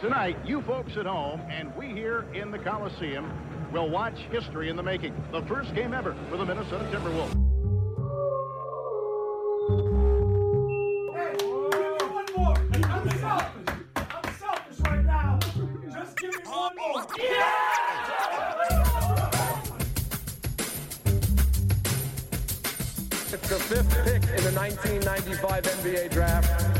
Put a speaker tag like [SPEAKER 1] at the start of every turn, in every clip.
[SPEAKER 1] Tonight, you folks at home and we here in the Coliseum will watch history in the making. The first game ever for the Minnesota Timberwolves.
[SPEAKER 2] Hey, one more. I'm selfish. I'm selfish right now. Just give me one more.
[SPEAKER 3] It's the fifth pick in the 1995 NBA draft.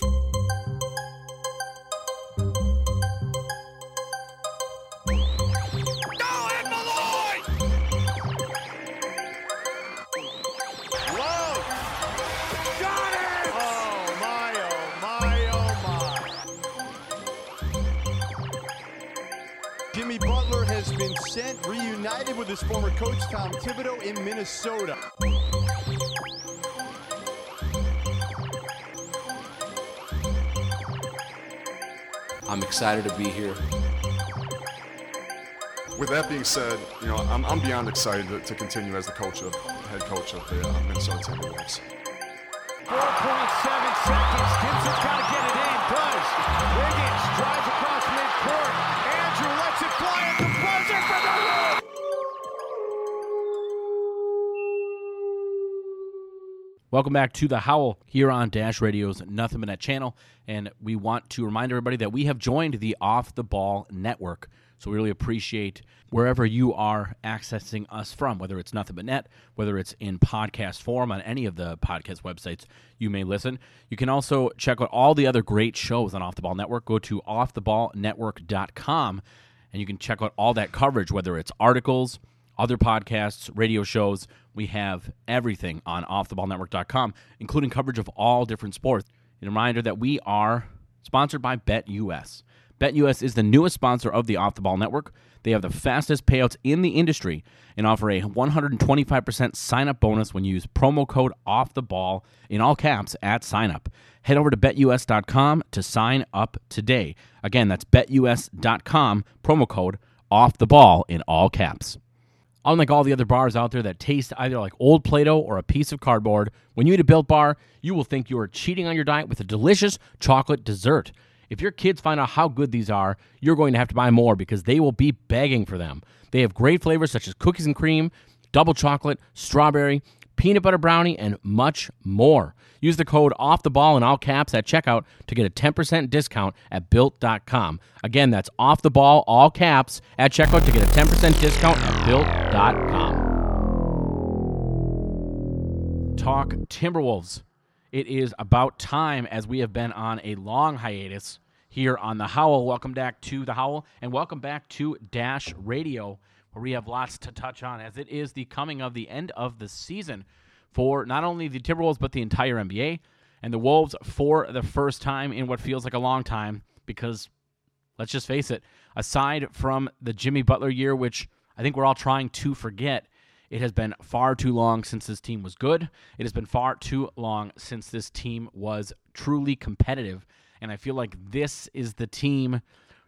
[SPEAKER 4] Minnesota.
[SPEAKER 5] I'm excited to be here.
[SPEAKER 6] With that being said, you know, I'm, I'm beyond excited to, to continue as the coach of head coach of the uh, Minnesota Timberwolves.
[SPEAKER 2] 4.7 seconds. Gibson's got to get it in. Does. Wiggins drives
[SPEAKER 7] Welcome back to the Howl here on Dash Radio's Nothing But Net channel. And we want to remind everybody that we have joined the Off the Ball Network. So we really appreciate wherever you are accessing us from, whether it's Nothing But Net, whether it's in podcast form on any of the podcast websites you may listen. You can also check out all the other great shows on Off the Ball Network. Go to offtheballnetwork.com and you can check out all that coverage, whether it's articles, other podcasts, radio shows. We have everything on offtheballnetwork.com, including coverage of all different sports. And a reminder that we are sponsored by BetUS. BetUS is the newest sponsor of the Off the Ball Network. They have the fastest payouts in the industry and offer a 125% sign up bonus when you use promo code Off the Ball in all caps at sign up. Head over to betus.com to sign up today. Again, that's betus.com, promo code Off the Ball in all caps. Unlike all the other bars out there that taste either like old Play Doh or a piece of cardboard, when you eat a built bar, you will think you are cheating on your diet with a delicious chocolate dessert. If your kids find out how good these are, you're going to have to buy more because they will be begging for them. They have great flavors such as cookies and cream, double chocolate, strawberry, peanut butter brownie, and much more. Use the code off the ball in all caps at checkout to get a 10% discount at built.com. Again, that's off the ball, all caps at checkout to get a 10% discount at built.com. Talk Timberwolves. It is about time as we have been on a long hiatus here on the Howl. Welcome back to the Howl and welcome back to Dash Radio, where we have lots to touch on as it is the coming of the end of the season for not only the Timberwolves but the entire NBA and the Wolves for the first time in what feels like a long time because let's just face it, aside from the Jimmy Butler year, which I think we're all trying to forget, it has been far too long since this team was good. It has been far too long since this team was truly competitive. And I feel like this is the team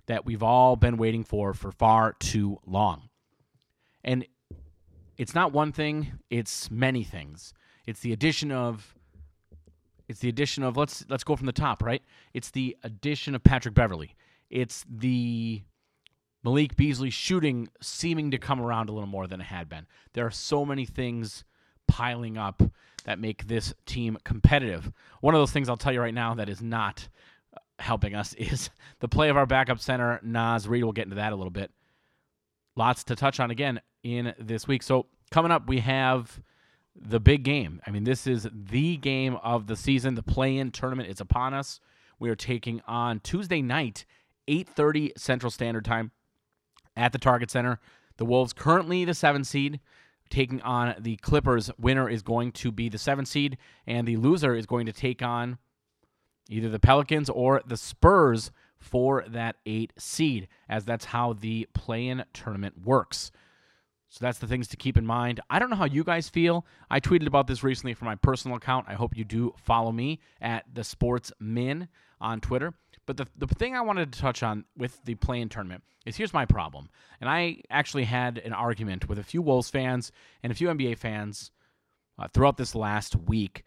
[SPEAKER 7] that we've all been waiting for for far too long. And it's not one thing, it's many things. It's the addition of it's the addition of let's let's go from the top, right? It's the addition of Patrick Beverley. It's the Malik Beasley shooting seeming to come around a little more than it had been. There are so many things piling up that make this team competitive. One of those things I'll tell you right now that is not uh, helping us is the play of our backup center, Naz Reid. We'll get into that a little bit. Lots to touch on again in this week. So, coming up, we have the big game. I mean, this is the game of the season. The play-in tournament is upon us. We are taking on Tuesday night, 8:30 Central Standard Time at the Target Center. The Wolves currently the 7 seed taking on the Clippers. Winner is going to be the 7 seed and the loser is going to take on either the Pelicans or the Spurs for that 8 seed as that's how the play-in tournament works. So that's the things to keep in mind. I don't know how you guys feel. I tweeted about this recently from my personal account. I hope you do follow me at the Sports Min on Twitter. But the, the thing I wanted to touch on with the play-in tournament is here's my problem. And I actually had an argument with a few Wolves fans and a few NBA fans uh, throughout this last week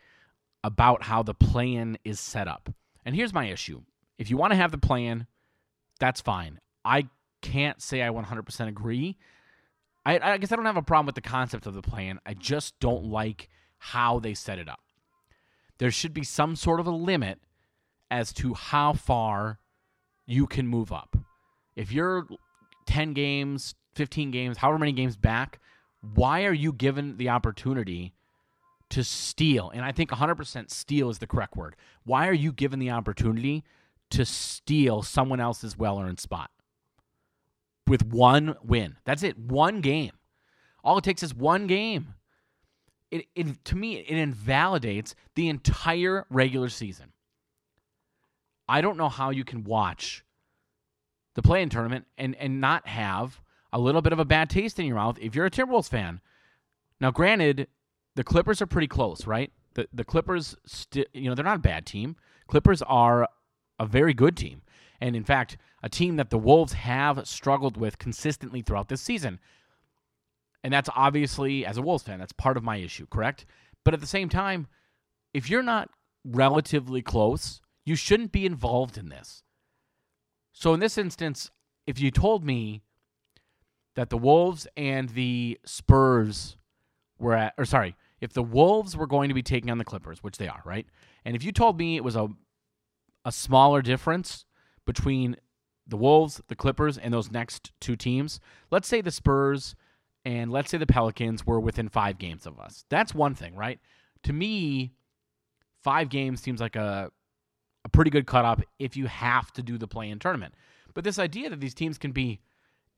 [SPEAKER 7] about how the play-in is set up. And here's my issue. If you want to have the play-in, that's fine. I can't say I 100% agree. I, I guess I don't have a problem with the concept of the play-in. I just don't like how they set it up. There should be some sort of a limit as to how far you can move up. If you're 10 games, 15 games, however many games back, why are you given the opportunity to steal? And I think 100% steal is the correct word. Why are you given the opportunity to steal someone else's well earned spot with one win? That's it, one game. All it takes is one game. It, it to me it invalidates the entire regular season. I don't know how you can watch the play-in tournament and and not have a little bit of a bad taste in your mouth if you're a Timberwolves fan. Now, granted, the Clippers are pretty close, right? The the Clippers, you know, they're not a bad team. Clippers are a very good team, and in fact, a team that the Wolves have struggled with consistently throughout this season. And that's obviously, as a Wolves fan, that's part of my issue, correct? But at the same time, if you're not relatively close you shouldn't be involved in this. So, in this instance, if you told me that the Wolves and the Spurs were at, or sorry, if the Wolves were going to be taking on the Clippers, which they are, right? And if you told me it was a a smaller difference between the Wolves, the Clippers, and those next two teams, let's say the Spurs and let's say the Pelicans were within five games of us. That's one thing, right? To me, five games seems like a a pretty good cutoff if you have to do the play in tournament. But this idea that these teams can be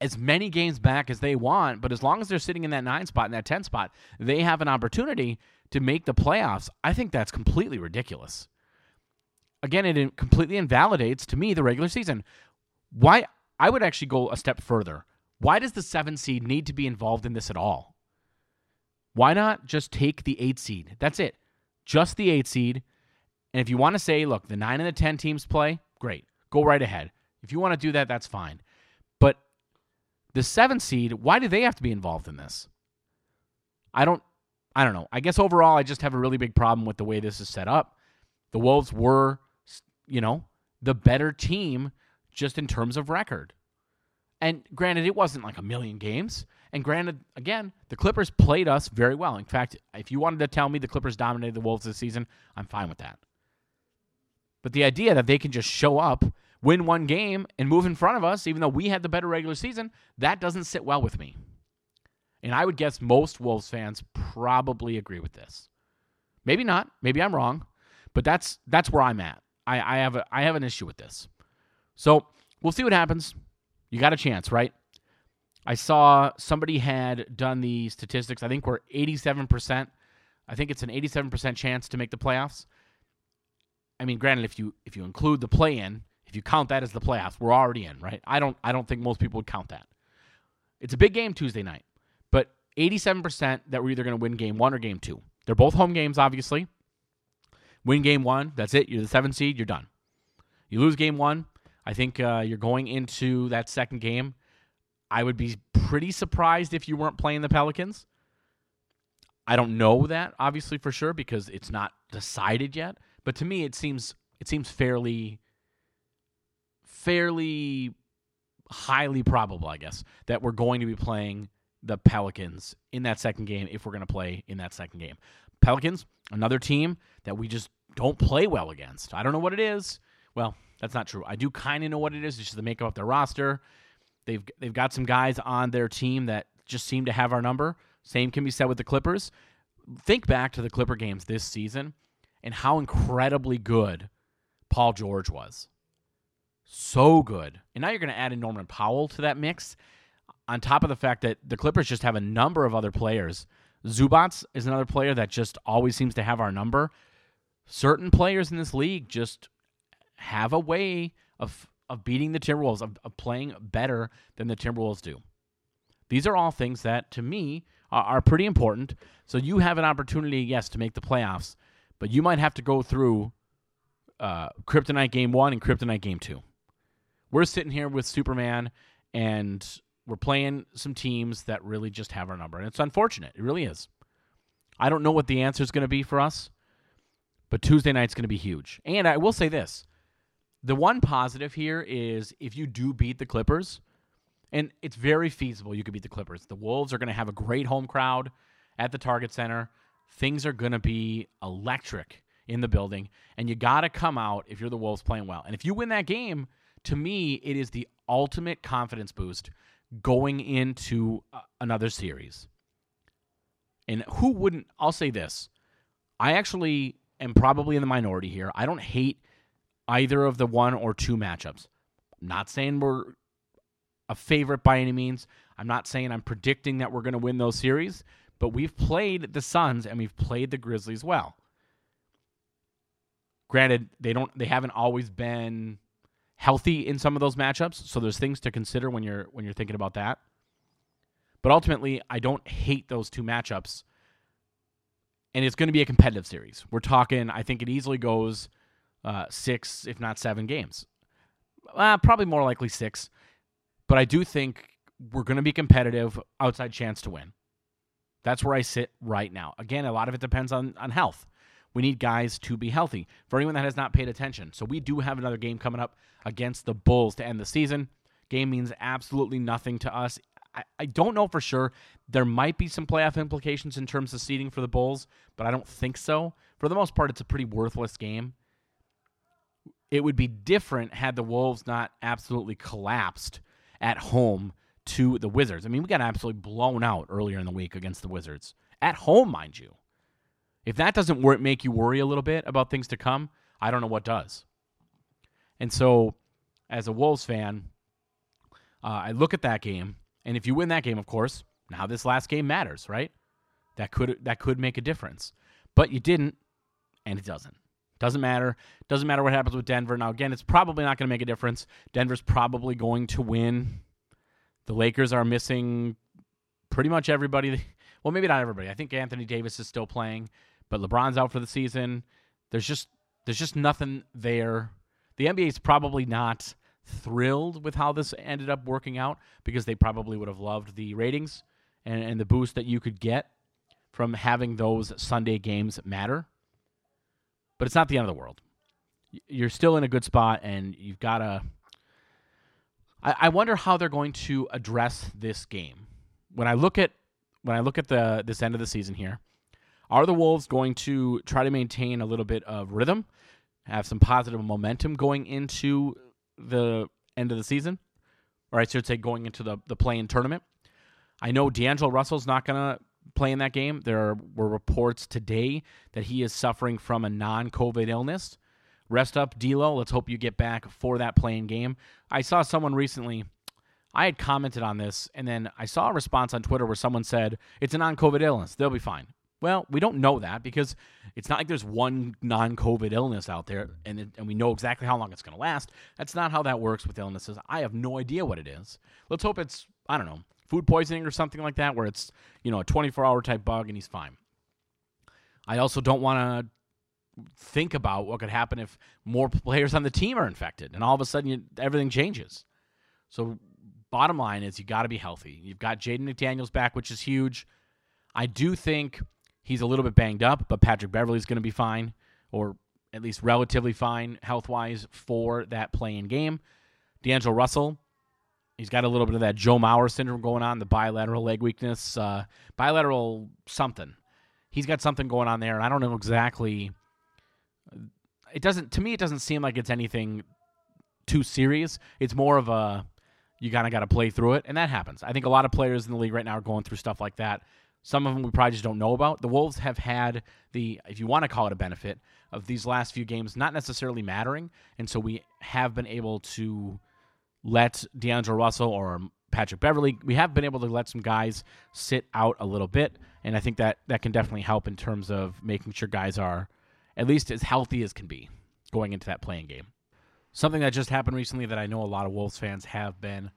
[SPEAKER 7] as many games back as they want, but as long as they're sitting in that nine spot and that 10 spot, they have an opportunity to make the playoffs. I think that's completely ridiculous. Again, it completely invalidates to me the regular season. Why? I would actually go a step further. Why does the seven seed need to be involved in this at all? Why not just take the eight seed? That's it. Just the eight seed and if you want to say, look, the nine and the 10 teams play, great. Go right ahead. If you want to do that, that's fine. But the seven seed, why do they have to be involved in this? I don't I don't know. I guess overall I just have a really big problem with the way this is set up. The Wolves were, you know, the better team just in terms of record. And granted, it wasn't like a million games. And granted, again, the Clippers played us very well. In fact, if you wanted to tell me the Clippers dominated the Wolves this season, I'm fine with that. But the idea that they can just show up, win one game, and move in front of us, even though we had the better regular season, that doesn't sit well with me. And I would guess most Wolves fans probably agree with this. Maybe not. Maybe I'm wrong. But that's that's where I'm at. I, I have a I have an issue with this. So we'll see what happens. You got a chance, right? I saw somebody had done the statistics. I think we're 87%. I think it's an 87% chance to make the playoffs. I mean, granted, if you if you include the play in, if you count that as the playoffs, we're already in, right? I don't I don't think most people would count that. It's a big game Tuesday night, but 87% that we're either going to win game one or game two. They're both home games, obviously. Win game one, that's it. You're the seven seed, you're done. You lose game one, I think uh, you're going into that second game. I would be pretty surprised if you weren't playing the Pelicans. I don't know that obviously for sure because it's not decided yet. But to me, it seems it seems fairly fairly highly probable, I guess, that we're going to be playing the Pelicans in that second game if we're going to play in that second game. Pelicans, another team that we just don't play well against. I don't know what it is. Well, that's not true. I do kind of know what it is. It's just the makeup of their roster. They've they've got some guys on their team that just seem to have our number. Same can be said with the Clippers. Think back to the Clipper games this season and how incredibly good Paul George was. So good. And now you're going to add in Norman Powell to that mix, on top of the fact that the Clippers just have a number of other players. Zubac is another player that just always seems to have our number. Certain players in this league just have a way of of beating the Timberwolves, of, of playing better than the Timberwolves do. These are all things that, to me, are, are pretty important. So you have an opportunity, yes, to make the playoffs, but you might have to go through uh, Kryptonite Game 1 and Kryptonite Game 2. We're sitting here with Superman, and we're playing some teams that really just have our number. And it's unfortunate. It really is. I don't know what the answer is going to be for us, but Tuesday night's going to be huge. And I will say this the one positive here is if you do beat the Clippers, and it's very feasible you could beat the Clippers. The Wolves are going to have a great home crowd at the Target Center. Things are going to be electric in the building, and you got to come out if you're the Wolves playing well. And if you win that game, to me, it is the ultimate confidence boost going into another series. And who wouldn't? I'll say this. I actually am probably in the minority here. I don't hate either of the one or two matchups. I'm not saying we're a favorite by any means. I'm not saying I'm predicting that we're going to win those series, but we've played the Suns and we've played the Grizzlies well. Granted, they don't they haven't always been healthy in some of those matchups, so there's things to consider when you're when you're thinking about that. But ultimately, I don't hate those two matchups. And it's going to be a competitive series. We're talking, I think it easily goes uh, six, if not seven games. Uh, probably more likely six. But I do think we're going to be competitive, outside chance to win. That's where I sit right now. Again, a lot of it depends on, on health. We need guys to be healthy. For anyone that has not paid attention, so we do have another game coming up against the Bulls to end the season. Game means absolutely nothing to us. I, I don't know for sure. There might be some playoff implications in terms of seeding for the Bulls, but I don't think so. For the most part, it's a pretty worthless game. It would be different had the Wolves not absolutely collapsed at home to the Wizards. I mean, we got absolutely blown out earlier in the week against the Wizards. At home, mind you. If that doesn't wor- make you worry a little bit about things to come, I don't know what does. And so, as a Wolves fan, uh, I look at that game, and if you win that game, of course, now this last game matters, right? That could that could make a difference, but you didn't, and it doesn't. Doesn't matter. Doesn't matter what happens with Denver. Now, again, it's probably not going to make a difference. Denver's probably going to win. The Lakers are missing pretty much everybody. Well, maybe not everybody. I think Anthony Davis is still playing, but LeBron's out for the season. There's just there's just nothing there. The NBA is probably not thrilled with how this ended up working out because they probably would have loved the ratings and, and the boost that you could get from having those Sunday games matter but it's not the end of the world. You're still in a good spot, and you've got to. I, wonder how they're going to address this game. When I look at when I look at the this end of the season here, are the Wolves going to try to maintain a little bit of rhythm, have some positive momentum going into the end of the season, or I should say going into the the play-in tournament? I know D'Angelo Russell's not going to play in that game. There were reports today that he is suffering from a non COVID illness. Rest up, D'Lo. Let's hope you get back for that play-in game. I saw someone recently. I had commented on this, and then I saw a response on Twitter where someone said it's a non COVID illness. They'll be fine. Well, we don't know that because it's not like there's one non COVID illness out there and, it, and we know exactly how long it's going to last. That's not how that works with illnesses. I have no idea what it is. Let's hope it's, I don't know, food poisoning or something like that, where it's you know a 24 hour type bug and he's fine. I also don't want to think about what could happen if more players on the team are infected and all of a sudden you, everything changes. So bottom line is you got to be healthy. You've got Jaden McDaniels back, which is huge. I do think he's a little bit banged up, but Patrick Beverley's going to be fine, or at least relatively fine health wise for that play-in game. D'Angelo Russell, He's got a little bit of that Joe Mauer syndrome going on, the bilateral leg weakness, uh, bilateral something. He's got something going on there, and I don't know exactly. It doesn't to me. It doesn't seem like it's anything too serious. It's more of a you kind of got to play through it, and that happens. I think a lot of players in the league right now are going through stuff like that. Some of them we probably just don't know about. The Wolves have had the, if you want to call it a benefit, of these last few games not necessarily mattering, and so we have been able to let D'Angelo Russell or Patrick Beverley, we have been able to let some guys sit out a little bit, and I think that that can definitely help in terms of making sure guys are at least as healthy as can be going into that play-in game. Something that just happened recently that I know a lot of Wolves fans have been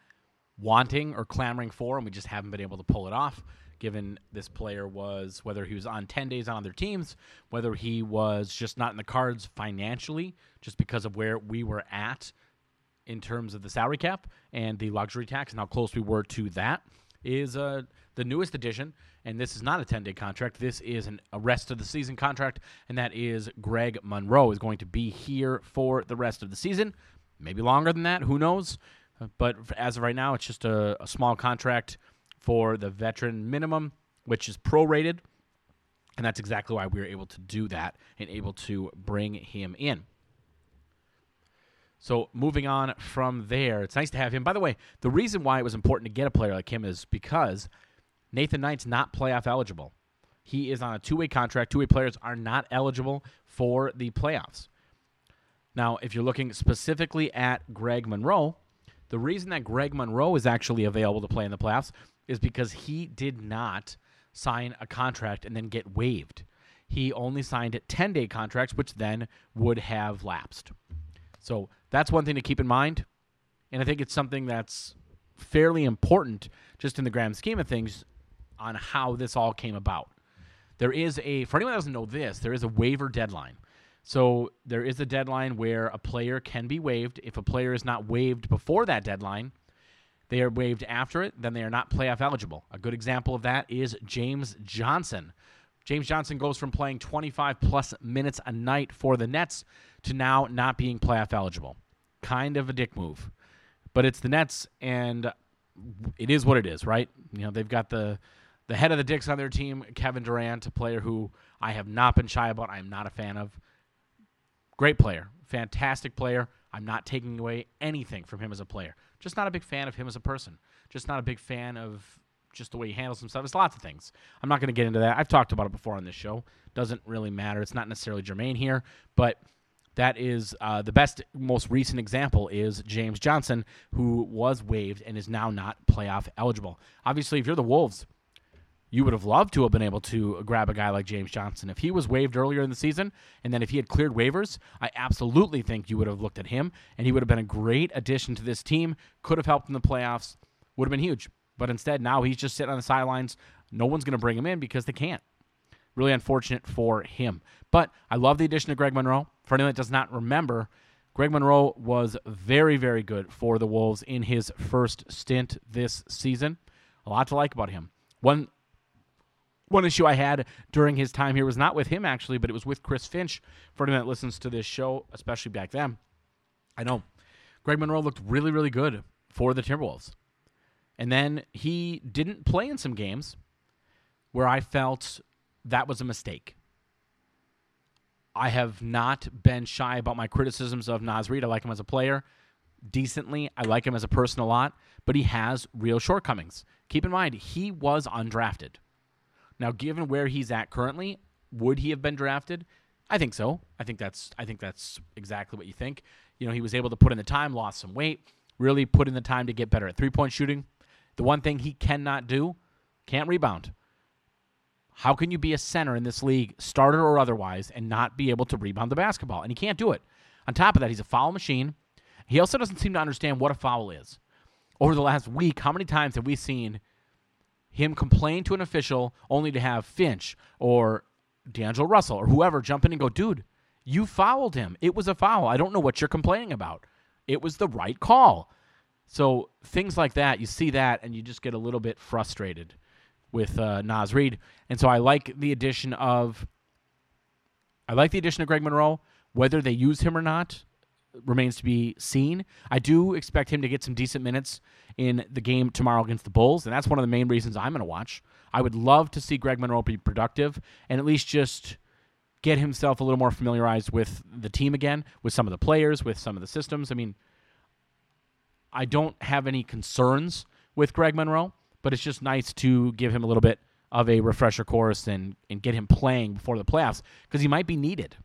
[SPEAKER 7] wanting or clamoring for, and we just haven't been able to pull it off. Given this player was whether he was on ten days on other teams, whether he was just not in the cards financially, just because of where we were at in terms of the salary cap and the luxury tax and how close we were to that is uh, the newest addition. And this is not a 10 day contract. This is an, a rest of the season contract. And that is Greg Monroe is going to be here for the rest of the season. Maybe longer than that. Who knows? Uh, But as of right now, it's just a, a small contract for the veteran minimum, which is prorated. And that's exactly why we were able to do that and able to bring him in. So moving on from there, it's nice to have him. By the way, the reason why it was important to get a player like him is because Nathan Knight's not playoff eligible. He is on a two-way contract. Two-way players are not eligible for the playoffs. Now, if you're looking specifically at Greg Monroe, the reason that Greg Monroe is actually available to play in the playoffs is because he did not sign a contract and then get waived. He only signed 10 day contracts, which then would have lapsed. So that's one thing to keep in mind. And I think it's something that's fairly important just in the grand scheme of things on how this all came about. There is a, for anyone that doesn't know this, there is a waiver deadline. So there is a deadline where a player can be waived. If a player is not waived before that deadline, they are waived after it, then they are not playoff eligible. A good example of that is James Johnson. James Johnson goes from playing 25 plus minutes a night for the Nets to now not being playoff eligible. Kind of a dick move. But it's the Nets and it is what it is, right? You know, they've got the the head of the dicks on their team, Kevin Durant, a player who I have not been shy about. I am not a fan of. Great player, fantastic player. I'm not taking away anything from him as a player. Just not a big fan of him as a person. Just not a big fan of just the way he handles himself. It's lots of things. I'm not going to get into that. I've talked about it before on this show. Doesn't really matter. It's not necessarily germane here, but that is uh, the best, most recent example is James Johnson, who was waived and is now not playoff eligible. Obviously, if you're the Wolves, you would have loved to have been able to grab a guy like James Johnson. If he was waived earlier in the season, and then if he had cleared waivers, I absolutely think you would have looked at him, and he would have been a great addition to this team. Could have helped in the playoffs. Would have been huge. But instead, now he's just sitting on the sidelines. No one's going to bring him in because they can't. Really unfortunate for him. But I love the addition of Greg Monroe. For anyone that does not remember, Greg Monroe was very, very good for the Wolves in his first stint this season. A lot to like about him. One one issue I had during his time here was not with him actually, but it was with Chris Finch. For anyone that listens to this show, especially back then, I know Greg Monroe looked really, really good for the Timberwolves. And then he didn't play in some games where I felt that was a mistake. I have not been shy about my criticisms of Naz Reid. I like him as a player decently. I like him as a person a lot, but he has real shortcomings. Keep in mind, he was undrafted. Now, given where he's at currently, would he have been drafted? I think so. I think that's I think that's exactly what you think. You know, he was able to put in the time, lost some weight, really put in the time to get better at three-point shooting. The one thing he cannot do, can't rebound. How can you be a center in this league, starter or otherwise, and not be able to rebound the basketball? And he can't do it. On top of that, he's a foul machine. He also doesn't seem to understand what a foul is. Over the last week, how many times have we seen him complain to an official only to have Finch or D'Angelo Russell or whoever jump in and go, dude, you fouled him. It was a foul. I don't know what you're complaining about. It was the right call. So things like that, you see that, and you just get a little bit frustrated with uh, Naz Reid. And so I like the addition of, I like the addition of Greg Monroe. Whether they use him or not remains to be seen. I do expect him to get some decent minutes in the game tomorrow against the Bulls, and that's one of the main reasons I'm going to watch. I would love to see Greg Monroe be productive and at least just get himself a little more familiarized with the team again, with some of the players, with some of the systems. I mean, I don't have any concerns with Greg Monroe, but it's just nice to give him a little bit of a refresher course and, and get him playing before the playoffs because he might be needed.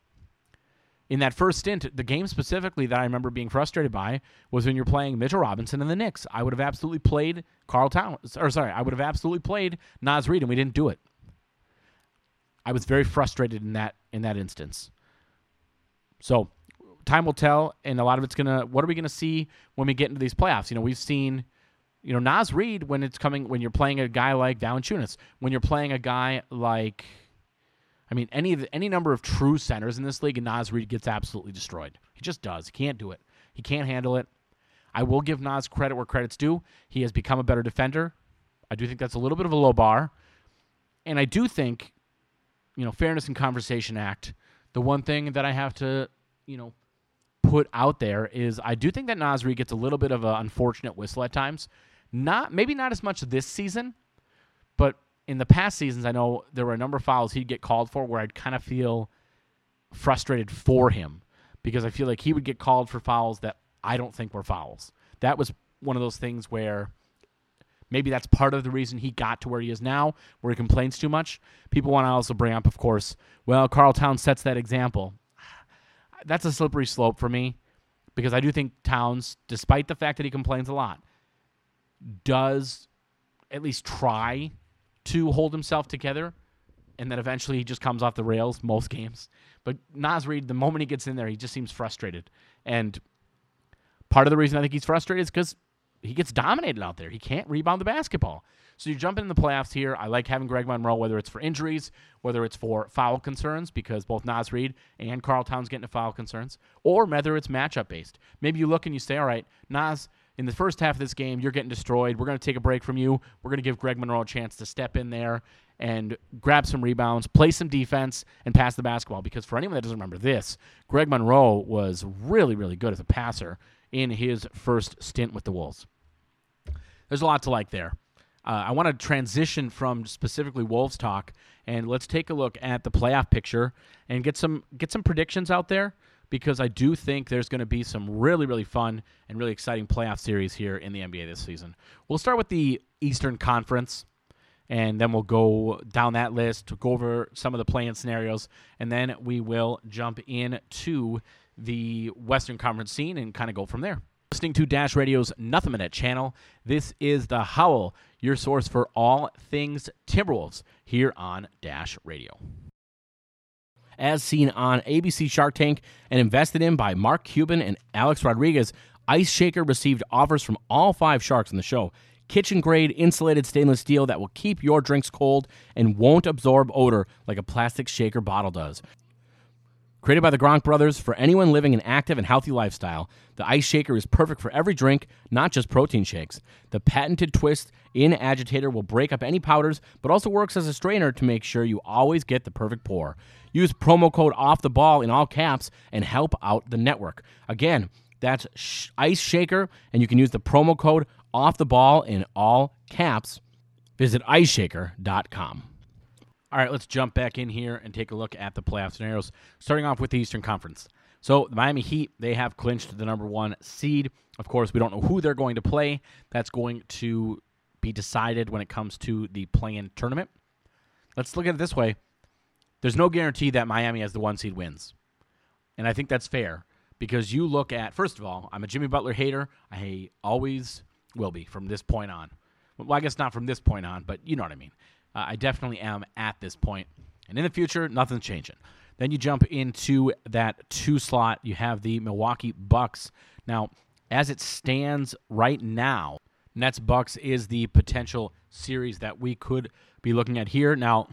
[SPEAKER 7] In that first stint, the game specifically that I remember being frustrated by was when you're playing Mitchell Robinson and the Knicks. I would have absolutely played Karl Towns, or sorry, I would have absolutely played Naz Reid, and we didn't do it. I was very frustrated in that in that instance. So time will tell, and a lot of it's gonna. What are we gonna see when we get into these playoffs? You know, we've seen you know, Naz Reid when it's coming when you're playing a guy like Valanciunas, when you're playing a guy like I mean, any the, any number of true centers in this league, and Naz Reid gets absolutely destroyed. He just does. He can't do it. He can't handle it. I will give Naz credit where credit's due. He has become a better defender. I do think that's a little bit of a low bar, and I do think, you know, Fairness and Conversation Act. The one thing that I have to, you know, put out there is I do think that Naz Reid gets a little bit of an unfortunate whistle at times. Not maybe not as much this season, but in the past seasons, I know there were a number of fouls he'd get called for where I'd kind of feel frustrated for him because I feel like he would get called for fouls that I don't think were fouls. That was one of those things where maybe that's part of the reason he got to where he is now, where he complains too much. People want to also bring up, of course, well, Karl Towns sets that example. That's a slippery slope for me because I do think Towns, despite the fact that he complains a lot, does at least try to hold himself together, and then eventually he just comes off the rails most games. But Naz Reid, the moment he gets in there, he just seems frustrated. And part of the reason I think he's frustrated is because he gets dominated out there. He can't rebound the basketball. So you jump in the playoffs here. I like having Greg Monroe, whether it's for injuries, whether it's for foul concerns, because both Naz Reid and Karl Towns get into foul concerns, or whether it's matchup based. Maybe you look and you say, all right, Naz, in the first half of this game, you're getting destroyed. We're going to take a break from you. We're going to give Greg Monroe a chance to step in there and grab some rebounds, play some defense, and pass the basketball. Because for anyone that doesn't remember this, Greg Monroe was really, really good as a passer in his first stint with the Wolves. There's a lot to like there. Uh, I want to transition from specifically Wolves talk, and let's take a look at the playoff picture and get some get some predictions out there because I do think there's going to be some really, really fun and really exciting playoff series here in the NBA this season. We'll start with the Eastern Conference, and then we'll go down that list, to go over some of the play-in scenarios, and then we will jump into the Western Conference scene and kind of go from there. Listening to Dash Radio's Nothing But Net channel, this is The Howl, your source for all things Timberwolves here on Dash Radio as seen on ABC Shark Tank and invested in by Mark Cuban and Alex Rodriguez, Ice Shaker received offers from all five sharks in the show. Kitchen grade insulated stainless steel that will keep your drinks cold and won't absorb odor like a plastic shaker bottle does. Created by the Gronk brothers for anyone living an active and healthy lifestyle, the Ice Shaker is perfect for every drink, not just protein shakes. The patented twist in agitator will break up any powders, but also works as a strainer to make sure you always get the perfect pour. Use promo code off the ball in all caps and help out the network. Again, that's Ice Shaker, and you can use the promo code off the ball in all caps. Visit iceshaker.com. All right, let's jump back in here and take a look at the playoff scenarios, starting off with the Eastern Conference. So, the Miami Heat, they have clinched the number one seed. Of course, we don't know who they're going to play. That's going to be decided when it comes to the play in tournament. Let's look at it this way there's no guarantee that Miami as the one seed wins. And I think that's fair because you look at, first of all, I'm a Jimmy Butler hater. I always will be from this point on. Well, I guess not from this point on, but you know what I mean. Uh, I definitely am at this point. And in the future, nothing's changing. Then you jump into that two slot. You have the Milwaukee Bucks. Now, as it stands right now, Nets Bucks is the potential series that we could be looking at here. Now,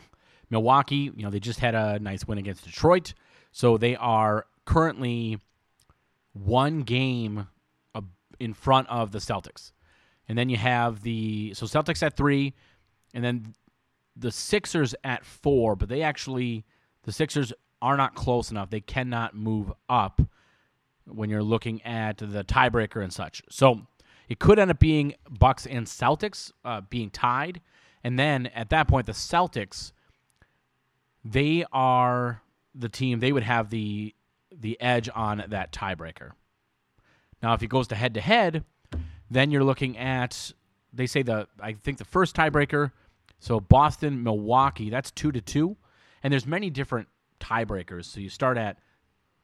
[SPEAKER 7] Milwaukee, you know, they just had a nice win against Detroit. So they are currently one game in front of the Celtics. And then you have the so Celtics at 3 and then the Sixers at 4, but they actually the Sixers are not close enough. They cannot move up when you're looking at the tiebreaker and such. So it could end up being Bucks and Celtics uh, being tied, and then at that point the Celtics they are the team they would have the the edge on that tiebreaker. Now, if it goes to head to head, then you're looking at they say the I think the first tiebreaker. So Boston, Milwaukee, that's two to two, and there's many different tiebreakers. So you start at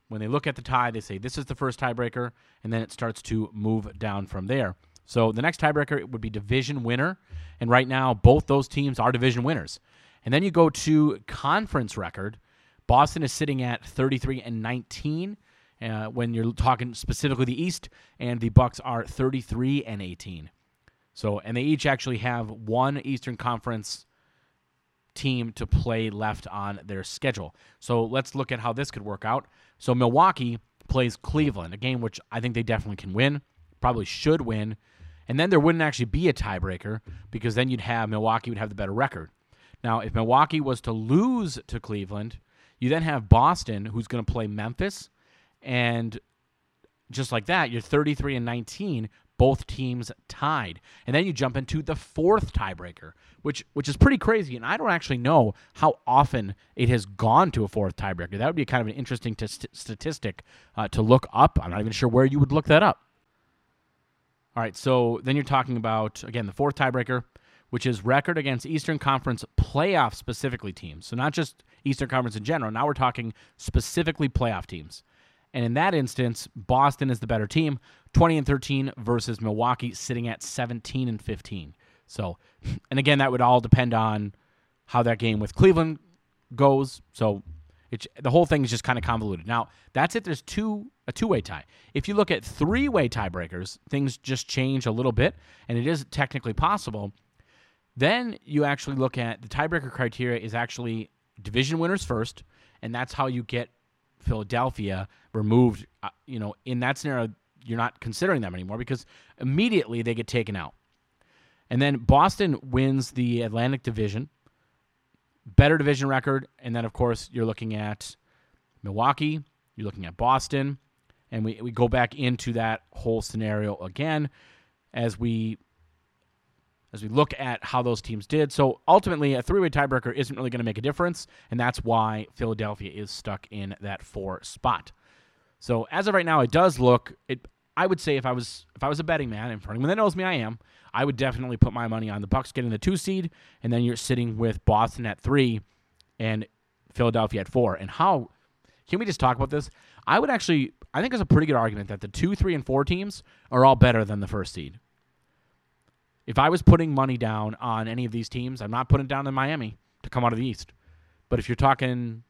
[SPEAKER 7] when they look at the tie, they say this is the first tiebreaker, and then it starts to move down from there. So the next tiebreaker would be division winner, and right now both those teams are division winners. And then you go to conference record. Boston is sitting at 33 and 19 uh, when you're talking specifically the East, and the Bucks are 33 and 18. So, and they each actually have one Eastern Conference team to play left on their schedule. So let's look at how this could work out. So Milwaukee plays Cleveland, a game which I think they definitely can win, probably should win. And then there wouldn't actually be a tiebreaker because then you'd have Milwaukee would have the better record. Now, if Milwaukee was to lose to Cleveland, you then have Boston who's going to play Memphis and just like that, you're 33 and 19, both teams tied. And then you jump into the fourth tiebreaker, which which is pretty crazy. And I don't actually know how often it has gone to a fourth tiebreaker. That would be kind of an interesting t- statistic uh, to look up. I'm not even sure where you would look that up. All right, so then you're talking about again the fourth tiebreaker, which is record against Eastern Conference playoff specifically teams. So not just Eastern Conference in general. Now we're talking specifically playoff teams. And in that instance, Boston is the better team, 20 and 13 versus Milwaukee sitting at 17 and 15. So, and again, that would all depend on how that game with Cleveland goes. So, the whole thing is just kind of convoluted. Now, that's it. There's two a two-way tie. If you look at three-way tiebreakers, things just change a little bit, and it is technically possible. Then you actually look at the tiebreaker criteria is actually division winners first, and that's how you get Philadelphia removed. Uh, you know, in that scenario, you're not considering them anymore because immediately they get taken out. And then Boston wins the Atlantic Division, better division record, and then of course you're looking at Milwaukee, you're looking at Boston, and we we go back into that whole scenario again as we as we look at how those teams did. So ultimately, a three way tiebreaker isn't really going to make a difference, and that's why Philadelphia is stuck in that four spot. So as of right now, it does look. It I would say if I was if I was a betting man, and for anyone that knows me, I am. I would definitely put my money on the Bucks getting the two seed, and then you're sitting with Boston at three, and Philadelphia at four. And how can we just talk about this? I would actually, I think it's a pretty good argument that the two, three, and four teams are all better than the first seed. If I was putting money down on any of these teams, I'm not putting down in Miami to come out of the East. But if you're talking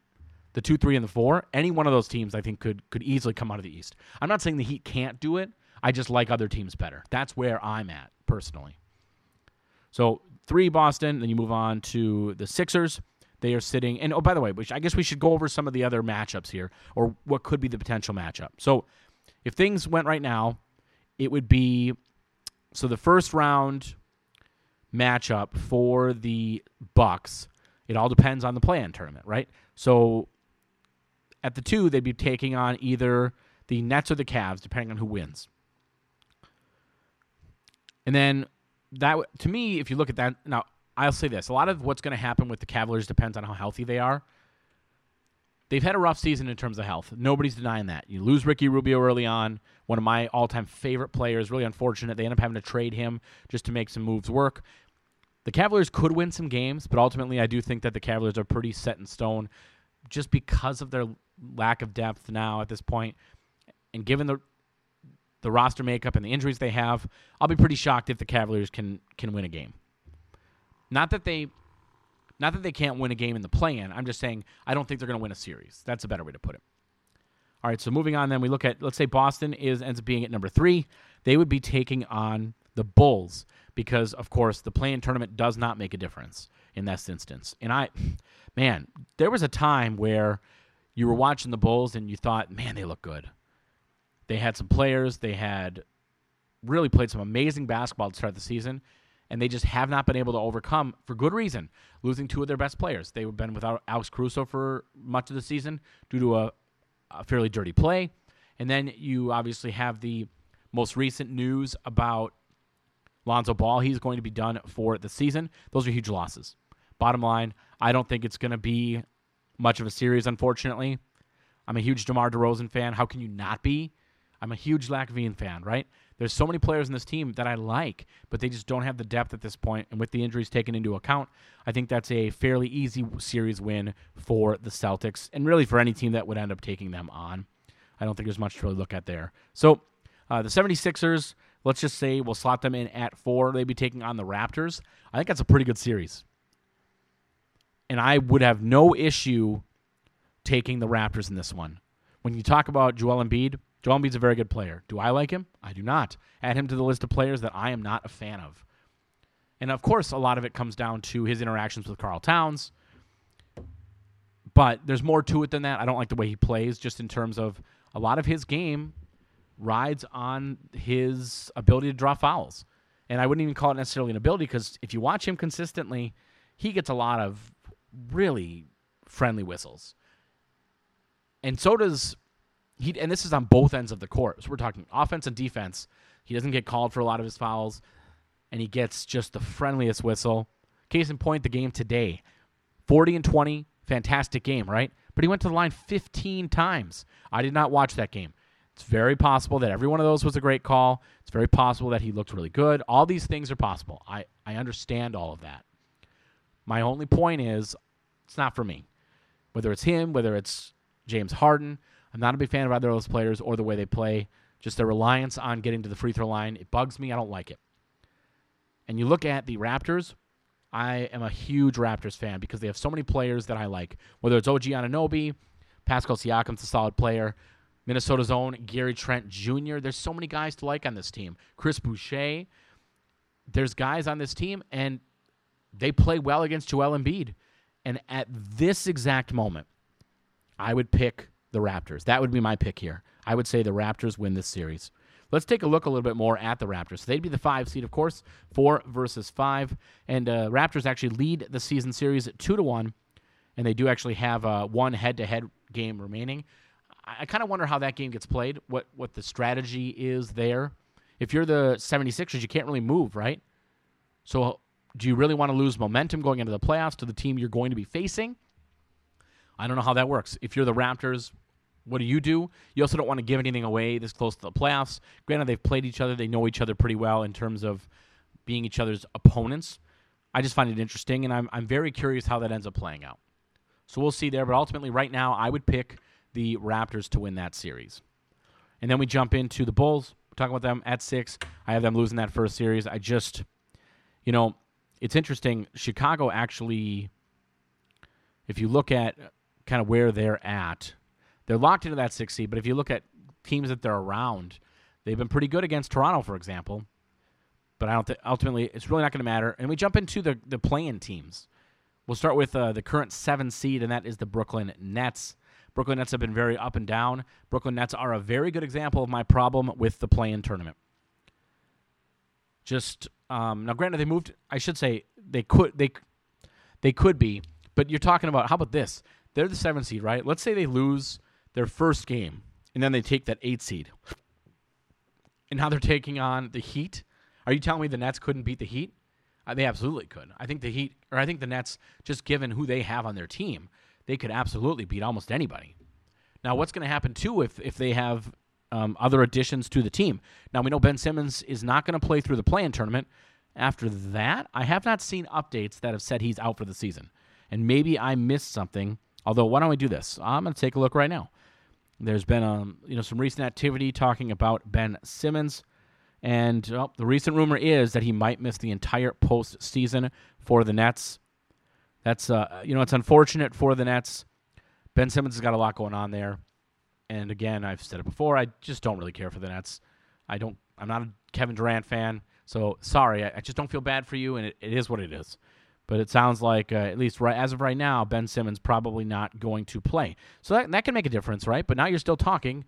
[SPEAKER 7] the two, three, and the four, any one of those teams I think could could easily come out of the East. I'm not saying the Heat can't do it. I just like other teams better. That's where I'm at personally. So three Boston, then you move on to the Sixers. They are sitting, and oh, by the way, which I guess we should go over some of the other matchups here, or what could be the potential matchup. So, if things went right now, it would be so the first round matchup for the Bucks, it all depends on the play-in tournament, right? So at the two, they'd be taking on either the Nets or the Cavs, depending on who wins. And then that, to me, if you look at that, now I'll say this: a lot of what's going to happen with the Cavaliers depends on how healthy they are. They've had a rough season in terms of health. Nobody's denying that. You lose Ricky Rubio early on, one of my all-time favorite players. Really unfortunate. They end up having to trade him just to make some moves work. The Cavaliers could win some games, but ultimately, I do think that the Cavaliers are pretty set in stone, just because of their lack of depth now at this point, and given the the roster makeup and the injuries they have, I'll be pretty shocked if the Cavaliers can can win a game. Not that they not that they can't win a game in the play-in. I'm just saying I don't think they're going to win a series. That's a better way to put it. All right, so moving on then we look at let's say Boston is ends up being at number 3. They would be taking on the Bulls because of course the play-in tournament does not make a difference in this instance. And I man, there was a time where you were watching the Bulls and you thought, "Man, they look good." They had some players, they had really played some amazing basketball to start the season and they just have not been able to overcome for good reason, losing two of their best players. They've been without Alex Caruso for much of the season due to a, a fairly dirty play. And then you obviously have the most recent news about Lonzo Ball. He's going to be done for the season. Those are huge losses. Bottom line, I don't think it's going to be much of a series, unfortunately. I'm a huge DeMar DeRozan fan. How can you not be? I'm a huge LaVine fan, right? There's so many players in this team that I like, but they just don't have the depth at this point. And with the injuries taken into account, I think that's a fairly easy series win for the Celtics and really for any team that would end up taking them on. I don't think there's much to really look at there. So uh, the 76ers, let's just say we'll slot them in at four. They'd be taking on the Raptors. I think that's a pretty good series. And I would have no issue taking the Raptors in this one. When you talk about Joel Embiid, Joel Embiid's a very good player. Do I like him? I do not. Add him to the list of players that I am not a fan of. And of course, a lot of it comes down to his interactions with Karl Towns. But there's more to it than that. I don't like the way he plays, just in terms of a lot of his game rides on his ability to draw fouls. And I wouldn't even call it necessarily an ability because if you watch him consistently, he gets a lot of really friendly whistles. And so does he and this is on both ends of the court. So we're talking offense and defense. He doesn't get called for a lot of his fouls, and he gets just the friendliest whistle. Case in point, the game today. 40 and 20, fantastic game, right? But he went to the line 15 times. I did not watch that game. It's very possible that every one of those was a great call. It's very possible that he looked really good. All these things are possible. I, I understand all of that. My only point is it's not for me. Whether it's him, whether it's James Harden, I'm not a big fan of either of those players or the way they play. Just their reliance on getting to the free throw line. It bugs me. I don't like it. And you look at the Raptors, I am a huge Raptors fan because they have so many players that I like. Whether it's OG Anunoby, Pascal Siakam's a solid player, Minnesota's own Gary Trent Jr. There's so many guys to like on this team. Chris Boucher. There's guys on this team, and they play well against Joel Embiid. And at this exact moment, I would pick the Raptors. That would be my pick here. I would say the Raptors win this series. Let's take a look a little bit more at the Raptors. They'd be the five seed, of course, four versus five, and uh, Raptors actually lead the season series two to one, and they do actually have uh, one head-to-head game remaining. I, I kind of wonder how that game gets played. What what the strategy is there? If you're the 76ers, you can't really move, right? So do you really want to lose momentum going into the playoffs to the team you're going to be facing? I don't know how that works. If you're the Raptors, what do you do? You also don't want to give anything away this close to the playoffs. Granted, they've played each other, they know each other pretty well in terms of being each other's opponents. I just find it interesting, and I'm, I'm very curious how that ends up playing out. So we'll see there. But ultimately, right now, I would pick the Raptors to win that series. And then we jump into the Bulls. We're talking about them at six. I have them losing that first series. I just, you know, it's interesting. Chicago actually, if you look at kind of where they're at, they're locked into that six seed. But if you look at teams that they're around, they've been pretty good against Toronto, for example. But I don't think ultimately it's really not going to matter. And we jump into the the play-in teams. We'll start with uh, the current seven seed, and that is the Brooklyn Nets. Brooklyn Nets have been very up and down. Brooklyn Nets are a very good example of my problem with the play-in tournament. Just um, now, granted, they moved. I should say they could they they could be, but you're talking about how about this? They're the seven seed, right? Let's say they lose their first game, and then they take that eight seed. And now they're taking on the Heat. Are you telling me the Nets couldn't beat the Heat? Uh, they absolutely could. I think the Heat, or I think the Nets, just given who they have on their team, they could absolutely beat almost anybody. Now, what's going to happen too if if they have um, other additions to the team? Now we know Ben Simmons is not going to play through the play-in tournament. After that, I have not seen updates that have said he's out for the season, and maybe I missed something. Although, why don't we do this? I'm going to take a look right now. There's been um, you know some recent activity talking about Ben Simmons, and well, the recent rumor is that he might miss the entire postseason for the Nets. That's uh, you know it's unfortunate for the Nets. Ben Simmons has got a lot going on there, and again, I've said it before. I just don't really care for the Nets. I don't. I'm not a Kevin Durant fan, so sorry. I, I just don't feel bad for you, and it, it is what it is. But it sounds like, uh, at least right, as of right now, Ben Simmons probably not going to play. So that, that can make a difference, right? But now you're still talking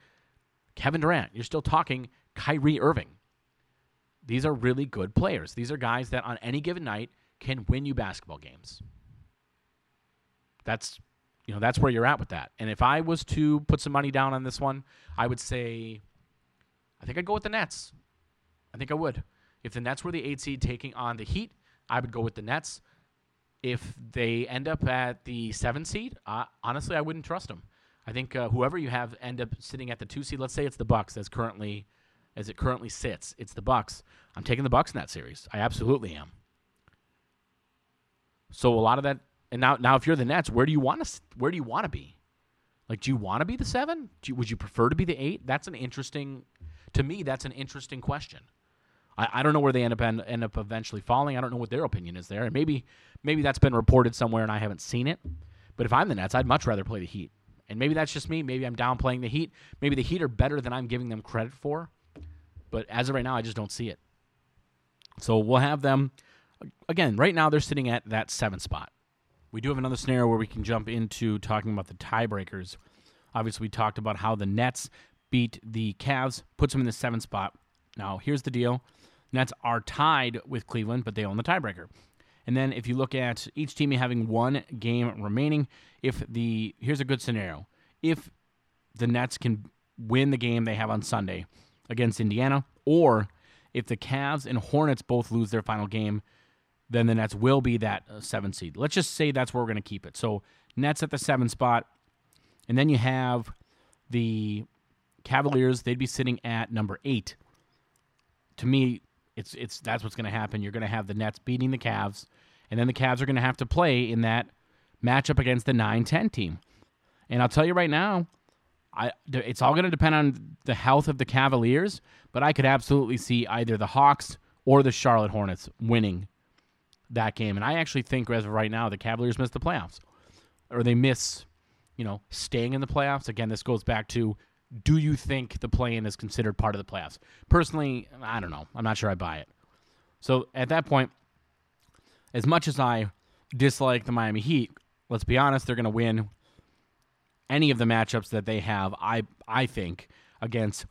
[SPEAKER 7] Kevin Durant. You're still talking Kyrie Irving. These are really good players. These are guys that on any given night can win you basketball games. That's you know that's where you're at with that. And if I was to put some money down on this one, I would say I think I'd go with the Nets. I think I would. If the Nets were the eight seed taking on the Heat, I would go with the Nets if they end up at the seven seed, honestly, I wouldn't trust them. I think uh, whoever you have end up sitting at the two seed. Let's say it's the Bucks as currently as it currently sits. It's the Bucks. I'm taking the Bucks in that series. I absolutely am. So a lot of that, and now now if you're the Nets, where do you want to where do you want to be? Like, do you want to be the seven? You, would you prefer to be the eight? That's an interesting, to me, that's an interesting question. I, I don't know where they end up end, end up eventually falling. I don't know what their opinion is there, and maybe maybe that's been reported somewhere and I haven't seen it. But if I'm the Nets, I'd much rather play the Heat. And maybe that's just me. Maybe I'm downplaying the Heat. Maybe the Heat are better than I'm giving them credit for. But as of right now, I just don't see it. So we'll have them again, right now they're sitting at that seven spot. We do have another scenario where we can jump into talking about the tiebreakers. Obviously, we talked about how the Nets beat the Cavs, puts them in the seventh spot. Now, here's the deal Nets are tied with Cleveland, but they own the tiebreaker. And then if you look at each team having one game remaining, if the here's a good scenario. If the Nets can win the game they have on Sunday against Indiana, or if the Cavs and Hornets both lose their final game, then the Nets will be that uh, seven seed. Let's just say that's where we're going to keep it. So Nets at the seven spot, and then you have the Cavaliers. They'd be sitting at number eight. To me, it's it's that's what's going to happen. You're going to have the Nets beating the Cavs, and then the Cavs are going to have to play in that matchup against the 9-10 team. And I'll tell you right now, I it's all going to depend on the health of the Cavaliers, but I could absolutely see either the Hawks or the Charlotte Hornets winning that game. And I actually think as of right now, the Cavaliers miss the playoffs, or they miss, you know, staying in the playoffs. Again, this goes back to do you think the play-in is considered part of the playoffs? Personally, I don't know. I'm not sure I buy it. So at that point, as much as I dislike the Miami Heat, let's be honest, they're going to win any of the matchups that they have. I I think against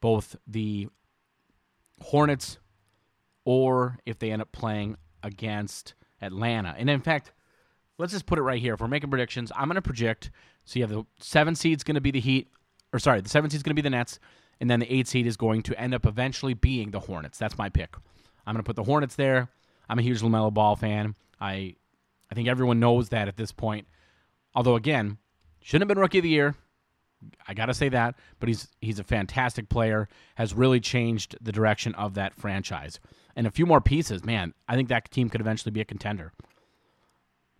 [SPEAKER 7] both the Hornets or if they end up playing against Atlanta. And in fact, let's just put it right here. If we're making predictions, I'm going to project. So you have the seven seed's going to be the Heat, or sorry, the seven is going to be the Nets, and then the eight seed is going to end up eventually being the Hornets. That's my pick. I'm going to put the Hornets there. I'm a huge LaMelo Ball fan. I I think everyone knows that at this point. Although again, shouldn't have been rookie of the year. I got to say that, but he's he's a fantastic player. Has really changed the direction of that franchise. And a few more pieces, man. I think that team could eventually be a contender.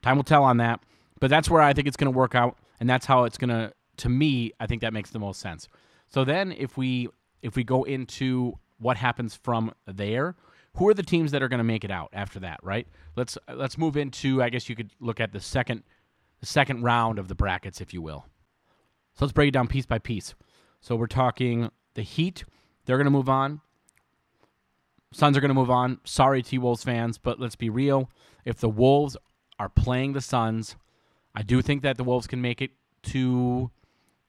[SPEAKER 7] Time will tell on that, but that's where I think it's going to work out, and that's how it's going to. To me, I think that makes the most sense. So then, if we if we go into what happens from there, who are the teams that are going to make it out after that? Right. Let's let's move into. I guess you could look at the second the second round of the brackets, if you will. So let's break it down piece by piece. So we're talking the Heat. They're going to move on. Suns are going to move on. Sorry, T Wolves fans, but let's be real. If the Wolves are playing the Suns, I do think that the Wolves can make it to,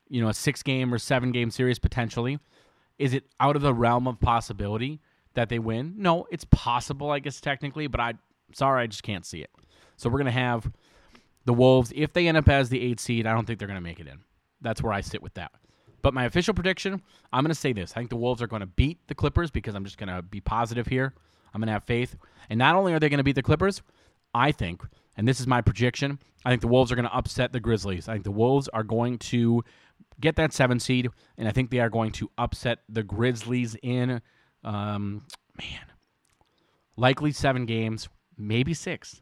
[SPEAKER 7] you know, a six game or seven game series potentially. Is it out of the realm of possibility that they win? No, it's possible, I guess technically, but I sorry, I just can't see it. So we're gonna have the Wolves. If they end up as the eight seed, I don't think they're gonna make it in. That's where I sit with that. But my official prediction, I'm going to say this. I think the Wolves are going to beat the Clippers because I'm just going to be positive here. I'm going to have faith. And not only are they going to beat the Clippers, I think, and this is my prediction, I think the Wolves are going to upset the Grizzlies. I think the Wolves are going to get that seven seed, and I think they are going to upset the Grizzlies in, um, man, likely seven games, maybe six.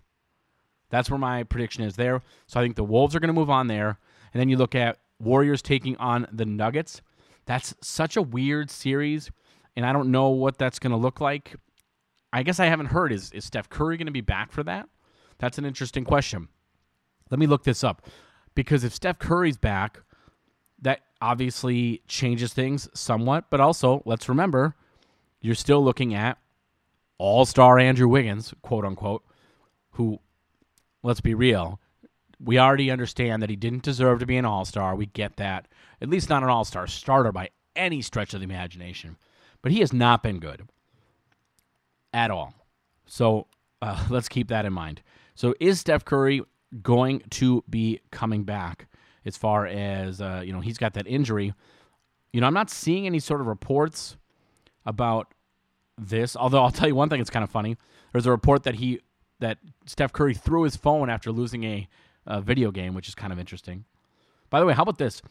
[SPEAKER 7] That's where my prediction is there. So I think the Wolves are going to move on there. And then you look at Warriors taking on the Nuggets. That's such a weird series, and I don't know what that's going to look like. I guess I haven't heard is is Steph Curry going to be back for that? That's an interesting question. Let me look this up because if Steph Curry's back, that obviously changes things somewhat, but also let's remember you're still looking at all-star Andrew Wiggins, quote unquote, who let's be real, we already understand that he didn't deserve to be an all star. We get that. At least not an all star starter by any stretch of the imagination. But he has not been good at all. So uh, let's keep that in mind. So is Steph Curry going to be coming back as far as, uh, you know, he's got that injury? You know, I'm not seeing any sort of reports about this. Although I'll tell you one thing, it's kind of funny. There's a report that he that Steph Curry threw his phone after losing a uh, video game, which is kind of interesting. By the way, how about this?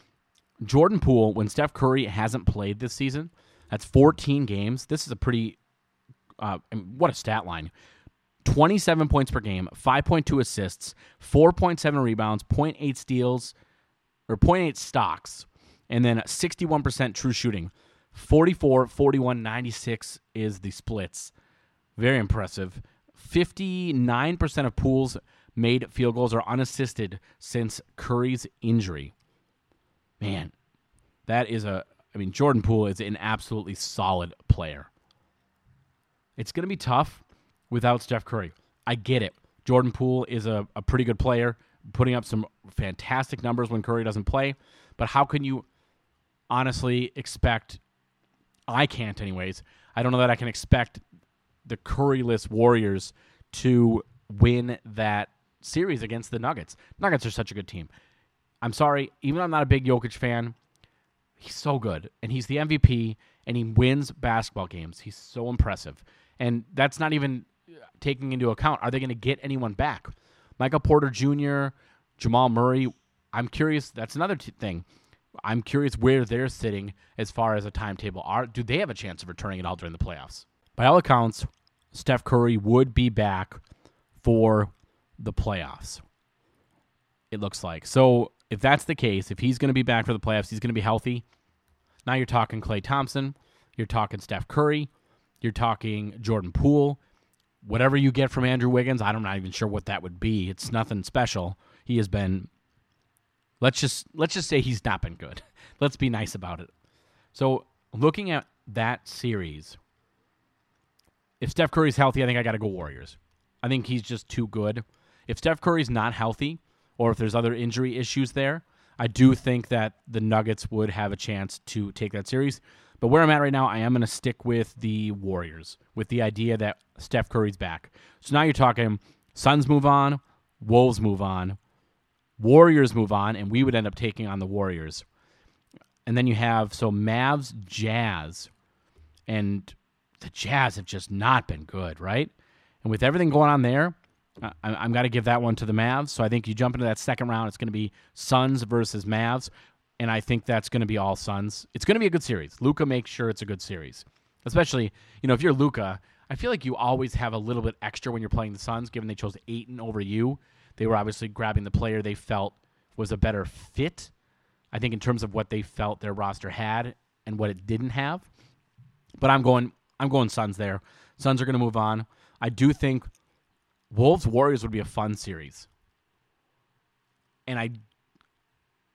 [SPEAKER 7] Jordan Poole, when Steph Curry hasn't played this season, that's 14 games. This is a pretty, uh, what a stat line. 27 points per game, 5.2 assists, 4.7 rebounds, 0.8 steals, or 0.8 stocks, and then 61% true shooting. 44, 41, 96 is the splits. Very impressive. 59% of Poole's made field goals are unassisted since Curry's injury. Man, that is a. I mean, Jordan Poole is an absolutely solid player. It's going to be tough without Steph Curry. I get it. Jordan Poole is a, a pretty good player, putting up some fantastic numbers when Curry doesn't play. But how can you honestly expect? I can't, anyways. I don't know that I can expect the Curryless Warriors to win that series against the Nuggets. Nuggets are such a good team. I'm sorry, even though I'm not a big Jokic fan, he's so good. And he's the MVP and he wins basketball games. He's so impressive. And that's not even taking into account are they going to get anyone back? Michael Porter Jr., Jamal Murray. I'm curious. That's another t- thing. I'm curious where they're sitting as far as a timetable. Are do they have a chance of returning at all during the playoffs? By all accounts, Steph Curry would be back for the playoffs. It looks like. So if that's the case, if he's going to be back for the playoffs, he's going to be healthy. Now you're talking Klay Thompson, you're talking Steph Curry, you're talking Jordan Poole. Whatever you get from Andrew Wiggins, I'm not even sure what that would be. It's nothing special. He has been let's just let's just say he's not been good. Let's be nice about it. So, looking at that series, if Steph Curry's healthy, I think I got to go Warriors. I think he's just too good. If Steph Curry's not healthy, or if there's other injury issues there, I do think that the Nuggets would have a chance to take that series. But where I'm at right now, I am going to stick with the Warriors, with the idea that Steph Curry's back. So now you're talking Suns move on, Wolves move on, Warriors move on, and we would end up taking on the Warriors. And then you have so Mavs, Jazz, and the Jazz have just not been good, right? And with everything going on there, I, I'm got to give that one to the Mavs. So I think you jump into that second round. It's going to be Suns versus Mavs, and I think that's going to be all Suns. It's going to be a good series. Luka makes sure it's a good series, especially you know if you're Luka. I feel like you always have a little bit extra when you're playing the Suns, given they chose Ayton over you. They were obviously grabbing the player they felt was a better fit. I think in terms of what they felt their roster had and what it didn't have. But I'm going I'm going Suns there. Suns are going to move on. I do think Wolves Warriors would be a fun series. And I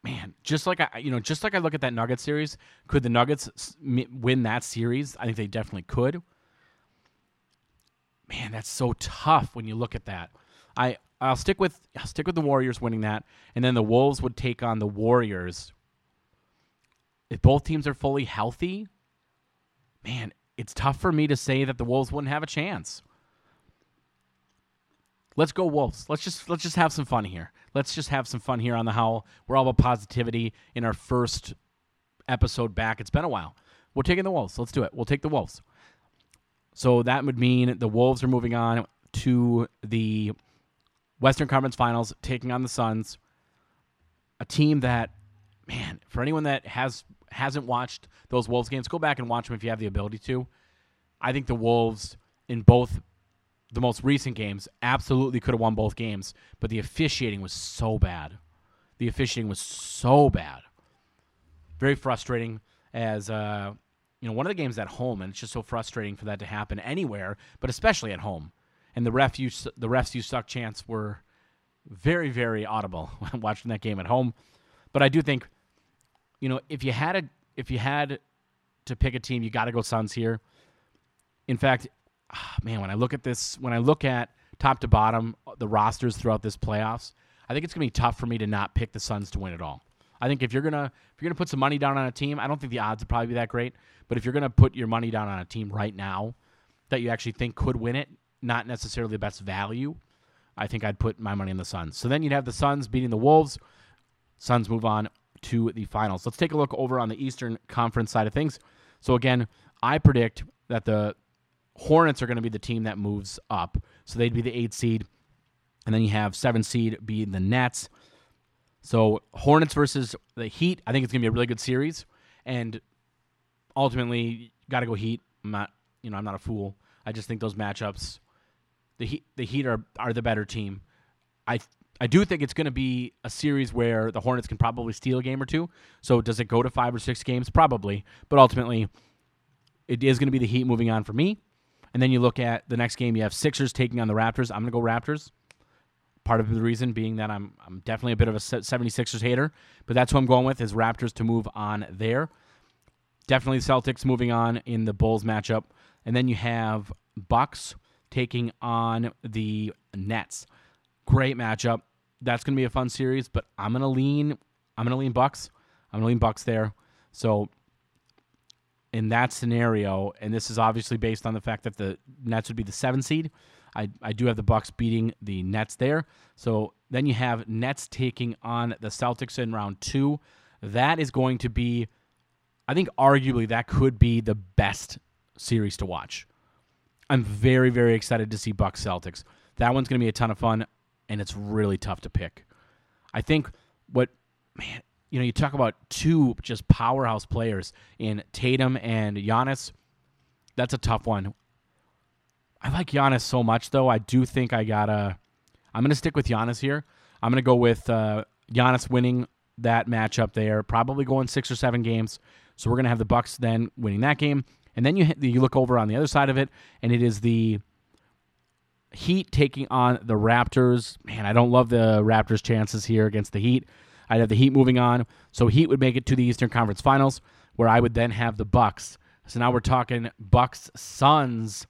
[SPEAKER 7] man, just like I you know, just like I look at that Nuggets series, could the Nuggets win that series? I think they definitely could. Man, that's so tough when you look at that. I I'll stick with I'll stick with the Warriors winning that, and then the Wolves would take on the Warriors. If both teams are fully healthy, man, it's tough for me to say that the Wolves wouldn't have a chance. Let's go Wolves. Let's just let's just have some fun here. Let's just have some fun here on the Howl. We're all about positivity in our first episode back. It's been a while. We're taking the Wolves. Let's do it. We'll take the Wolves. So that would mean the Wolves are moving on to the Western Conference Finals, taking on the Suns, a team that, man, for anyone that has hasn't watched those Wolves games, go back and watch them if you have the ability to. I think the Wolves in both the most recent games absolutely could have won both games, but the officiating was so bad. The officiating was so bad. Very frustrating as uh, you know, one of the games at home, and it's just so frustrating for that to happen anywhere, but especially at home and the ref you the refs you suck chants were very very audible when watching that game at home. But I do think, you know, if you had a if you had to pick a team, you got to go Suns here. In fact, ah, man, when I look at this, when I look at top to bottom the rosters throughout this playoffs, I think it's gonna be tough for me to not pick the Suns to win it all. I think if you're gonna if you're gonna put some money down on a team, I don't think the odds would probably be that great. But if you're gonna put your money down on a team right now that you actually think could win it, not necessarily the best value. I think I'd put my money on the Suns. So then you'd have the Suns beating the Wolves. Suns move on to the finals. Let's take a look over on the Eastern Conference side of things. So again, I predict that the Hornets are going to be the team that moves up. So they'd be the eight seed. And then you have seven seed being the Nets. So Hornets versus the Heat, I think it's going to be a really good series. And ultimately, got to go Heat. I'm not, you know, I'm not a fool. I just think those matchups the Heat, the Heat are, are the better team. I I do think it's going to be a series where the Hornets can probably steal a game or two. So does it go to five or six games? Probably, but ultimately, it is going to be the Heat moving on for me. And then you look at the next game. You have Sixers taking on the Raptors. I'm going to go Raptors. Part of the reason being that I'm I'm definitely a bit of a 76ers hater, but that's who I'm going with is Raptors to move on there. Definitely Celtics moving on in the Bulls matchup. And then you have Bucks taking on the Nets. Great matchup. That's going to be a fun series, but I'm going to lean I'm going to lean Bucks. I'm going to lean Bucks there. So in that scenario, and this is obviously based on the fact that the Nets would be the 7 seed, I, I do have the Bucks beating the Nets there. So then you have Nets taking on the Celtics in round 2. That is going to be I think arguably that could be the best series to watch. I'm very, very excited to see Bucks Celtics. That one's going to be a ton of fun, and it's really tough to pick. I think what, man, you know, you talk about two just powerhouse players in Tatum and Giannis. That's a tough one. I like Giannis so much, though. I do think I gotta. I'm gonna stick with Giannis here. I'm gonna go with uh, Giannis winning that matchup there. Probably going six or seven games. So we're to have the Bucks then winning that game, and then you you look over on the other side of it, and it is the Heat taking on the Raptors. Man, I don't love the Raptors' chances here against the Heat. I'd have the Heat moving on, so Heat would make it to the Eastern Conference Finals, where I would then have the Bucks. So now we're talking Bucks Suns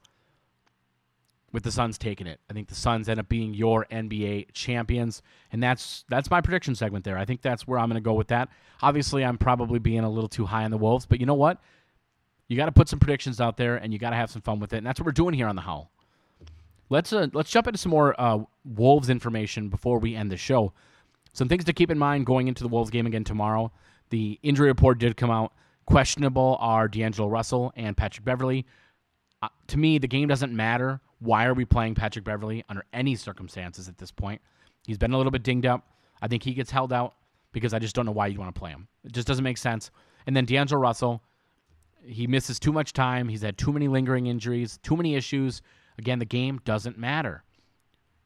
[SPEAKER 7] with the Suns taking it. I think the Suns end up being your NBA champions, and that's that's my prediction segment there. I think that's where I'm going to go with that. Obviously, I'm probably being a little too high on the Wolves, but you know what? You got to put some predictions out there, and you got to have some fun with it, and that's what we're doing here on the Howl. Let's uh, let's jump into some more uh, Wolves information before we end the show. Some things to keep in mind going into the Wolves game again tomorrow. The injury report did come out. Questionable are D'Angelo Russell and Patrick Beverley. Uh, to me, the game doesn't matter why are we playing Patrick Beverley under any circumstances at this point? He's been a little bit dinged up. I think he gets held out because I just don't know why you want to play him. It just doesn't make sense. And then D'Angelo Russell, he misses too much time. He's had too many lingering injuries, too many issues. Again, the game doesn't matter.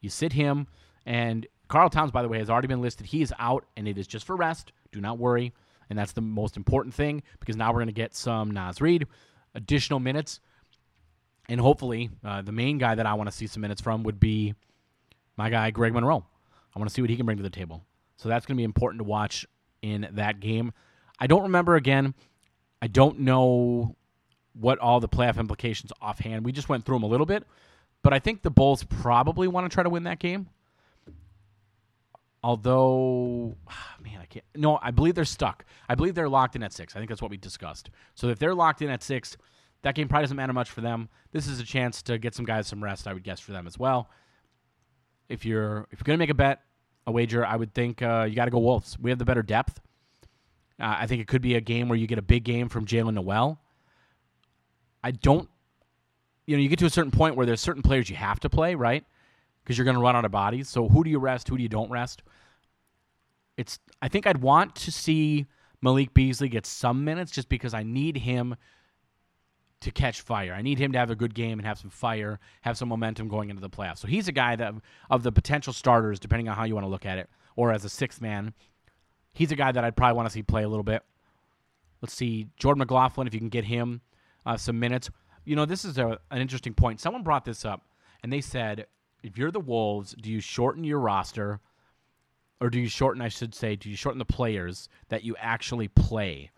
[SPEAKER 7] You sit him, and Karl Towns, by the way, has already been listed. He is out, and it is just for rest. Do not worry. And that's the most important thing because now we're going to get some Naz Reid, additional minutes and hopefully uh, the main guy that I want to see some minutes from would be my guy Greg Monroe. I want to see what he can bring to the table. So that's going to be important to watch in that game. I don't remember again. I don't know what all the playoff implications offhand. We just went through them a little bit, but I think the Bulls probably want to try to win that game. Although, man, I can't. No, I believe they're stuck. I believe they're locked in at six. I think that's what we discussed. So if they're locked in at six, that game probably doesn't matter much for them. This is a chance to get some guys some rest, I would guess, for them as well. If you're if you're gonna make a bet, a wager, I would think uh, you got to go Wolves. We have the better depth. Uh, I think it could be a game where you get a big game from Jaylen Nowell. I don't, you know, you get to a certain point where there's certain players you have to play, right? Because you're going to run out of bodies. So who do you rest? Who do you don't rest? It's. I think I'd want to see Malik Beasley get some minutes just because I need him to catch fire. I need him to have a good game and have some fire, have some momentum going into the playoffs. So he's a guy that of the potential starters, depending on how you want to look at it, or as a sixth man, he's a guy that I'd probably want to see play a little bit. Let's see Jordan McLaughlin if you can get him uh, some minutes. You know, this is a, an interesting point. Someone brought this up, and they said, if you're the Wolves, do you shorten your roster, or do you shorten? I should say, do you shorten the players that you actually play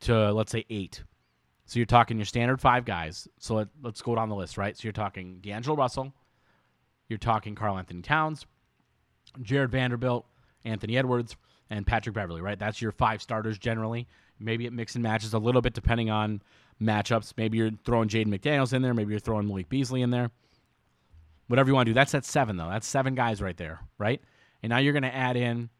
[SPEAKER 7] to let's say eight? So you're talking your standard five guys. So let, us go down the list, right? So you're talking D'Angelo Russell, you're talking Karl-Anthony Towns, Jared Vanderbilt, Anthony Edwards, and Patrick Beverley, right? That's your five starters generally. Maybe it mix and matches a little bit depending on matchups. Maybe you're throwing Jaden McDaniels in there. Maybe you're throwing Malik Beasley in there. Whatever you want to do. That's at seven, though. That's seven guys right there, right? And now you're going to add in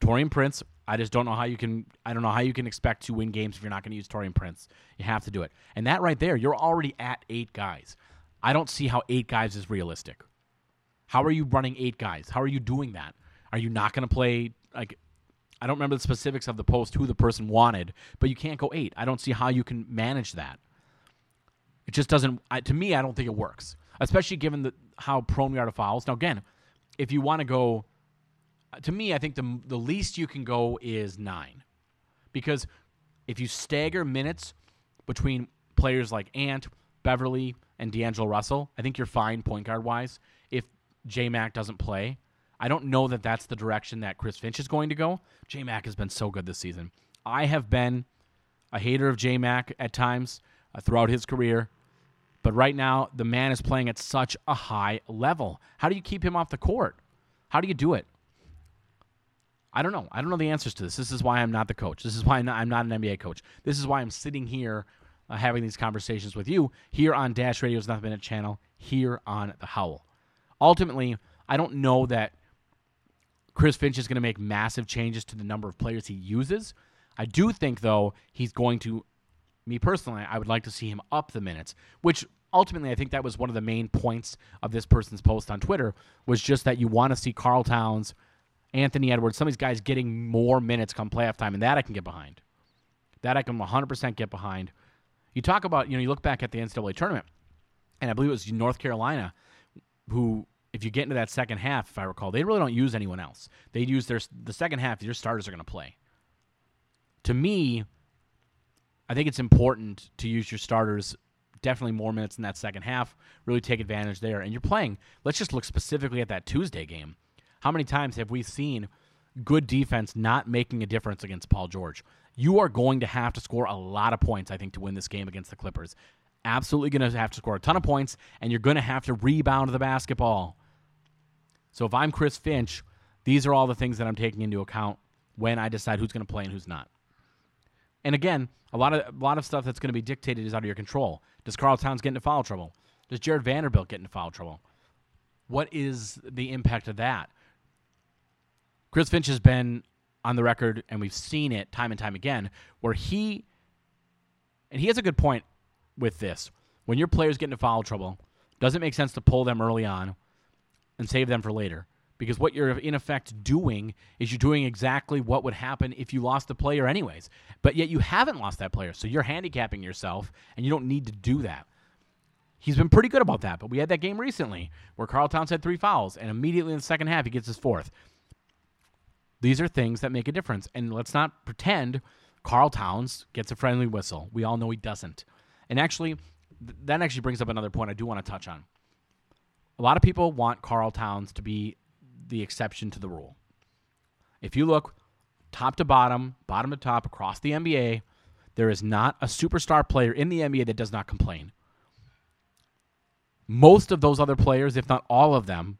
[SPEAKER 7] Taurean Prince, I just don't know how you can. I don't know how you can expect to win games if you're not going to use Taurean Prince. You have to do it, and that right there, you're already at eight guys. I don't see how eight guys is realistic. How are you running eight guys? How are you doing that? Are you not going to play like? I don't remember the specifics of the post who the person wanted, but you can't go eight. I don't see how you can manage that. It just doesn't. I, to me, I don't think it works, especially given the how prone we are to fouls. Now, again, if you want to go to me, I think the the least you can go is nine, because if you stagger minutes between players like Ant, Beverley, and D'Angelo Russell, I think you're fine point guard wise. If J Mac doesn't play, I don't know that that's the direction that Chris Finch is going to go. J Mac has been so good this season. I have been a hater of J Mac at times uh, throughout his career, But right now, the man is playing at such a high level. How do you keep him off the court? How do you do it? I don't know. I don't know the answers to this. This is why I'm not the coach. This is why I'm not, I'm not an NBA coach. This is why I'm sitting here uh, having these conversations with you here on Dash Radio's Nothing But Net channel, here on The Howl. Ultimately, I don't know that Chris Finch is going to make massive changes to the number of players he uses. I do think, though, he's going to, me personally, I would like to see him up the minutes, which ultimately I think that was one of the main points of this person's post on Twitter, was just that you want to see Karl Towns, Anthony Edwards, some of these guys getting more minutes come playoff time, and that I can get behind. That I can 100% get behind. You talk about, you know, you look back at the NCAA tournament, and I believe it was North Carolina who if you get into that second half, if I recall, they really don't use anyone else. They use their the second half. Your starters are going to play. To me, I think it's important to use your starters definitely more minutes in that second half. Really take advantage there. And you're playing. Let's just look specifically at that Tuesday game. How many times have we seen good defense not making a difference against Paul George? You are going to have to score a lot of points, I think, to win this game against the Clippers. Absolutely going to have to score a ton of points, and you're going to have to rebound the basketball. So if I'm Chris Finch, these are all the things that I'm taking into account when I decide who's going to play and who's not. And again, a lot of a lot of stuff that's going to be dictated is out of your control. Does Karl Towns get into foul trouble? Does Jared Vanderbilt get into foul trouble? What is the impact of that? Chris Finch has been on the record, and we've seen it time and time again, where he and he has a good point with this. When your players get into foul trouble, does it make sense to pull them early on and save them for later. Because what you're in effect doing is you're doing exactly what would happen if you lost the player, anyways. But yet you haven't lost that player, so you're handicapping yourself, and you don't need to do that. He's been pretty good about that, but we had that game recently where Karl Towns had three fouls, and immediately in the second half, he gets his fourth. These are things that make a difference. And let's not pretend Karl Towns gets a friendly whistle. We all know he doesn't. And actually, that actually brings up another point I do want to touch on a lot of people want Karl Towns to be the exception to the rule. If you look top to bottom, bottom to top across the NBA, there is not a superstar player in the NBA that does not complain. Most of those other players, if not all of them,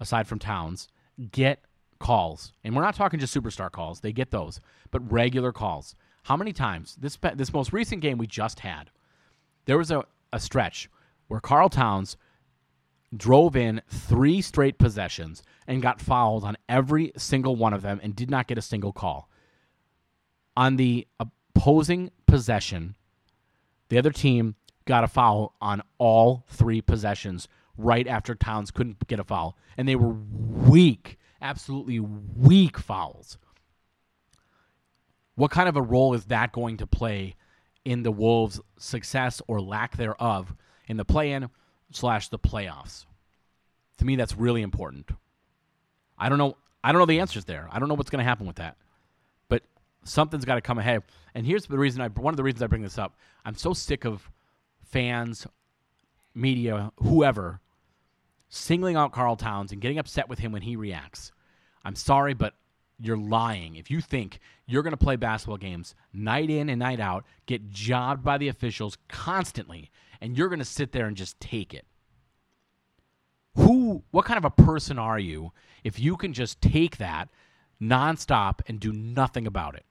[SPEAKER 7] aside from Towns, get calls. And we're not talking just superstar calls, they get those, but regular calls. How many times this this most recent game we just had, there was a, a stretch where Karl Towns drove in three straight possessions and got fouled on every single one of them and did not get a single call. On the opposing possession, the other team got a foul on all three possessions right after Towns couldn't get a foul. And they were weak, absolutely weak fouls. What kind of a role is that going to play in the Wolves' success or lack thereof in the play in? Slash the playoffs. To me, that's really important. I don't know. I don't know the answers there. I don't know what's going to happen with that, but something's got to come ahead. And here's the reason. I one of the reasons I bring this up. I'm so sick of fans, media, whoever, singling out Karl Towns and getting upset with him when he reacts. I'm sorry, but you're lying. If you think you're going to play basketball games night in and night out, get jobbed by the officials constantly, and you're going to sit there and just take it. Who, what kind of a person are you if you can just take that nonstop and do nothing about it?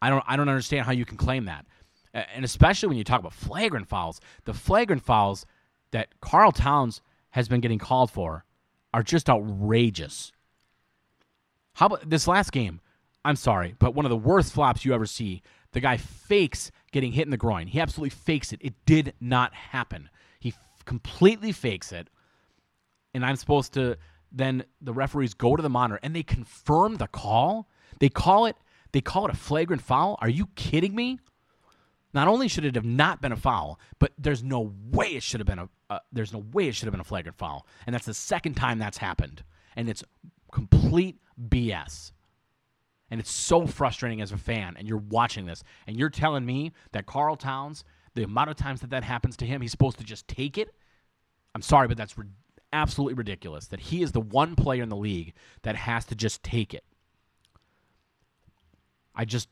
[SPEAKER 7] I don't, I don't understand how you can claim that. And especially when you talk about flagrant fouls, the flagrant fouls that Karl Towns has been getting called for are just outrageous. How about this last game? I'm sorry, but one of the worst flops you ever see. The guy fakes getting hit in the groin. He absolutely fakes it. It did not happen. He f- completely fakes it. And I'm supposed to then the referees go to the monitor and they confirm the call. They call it they call it a flagrant foul. Are you kidding me? Not only should it have not been a foul, but there's no way it should have been a uh, there's no way it should have been a flagrant foul. And that's the second time that's happened. And it's complete BS. And it's so frustrating as a fan, and you're watching this, and you're telling me that Karl Towns, the amount of times that that happens to him, he's supposed to just take it. I'm sorry, but that's absolutely ridiculous that he is the one player in the league that has to just take it. I just,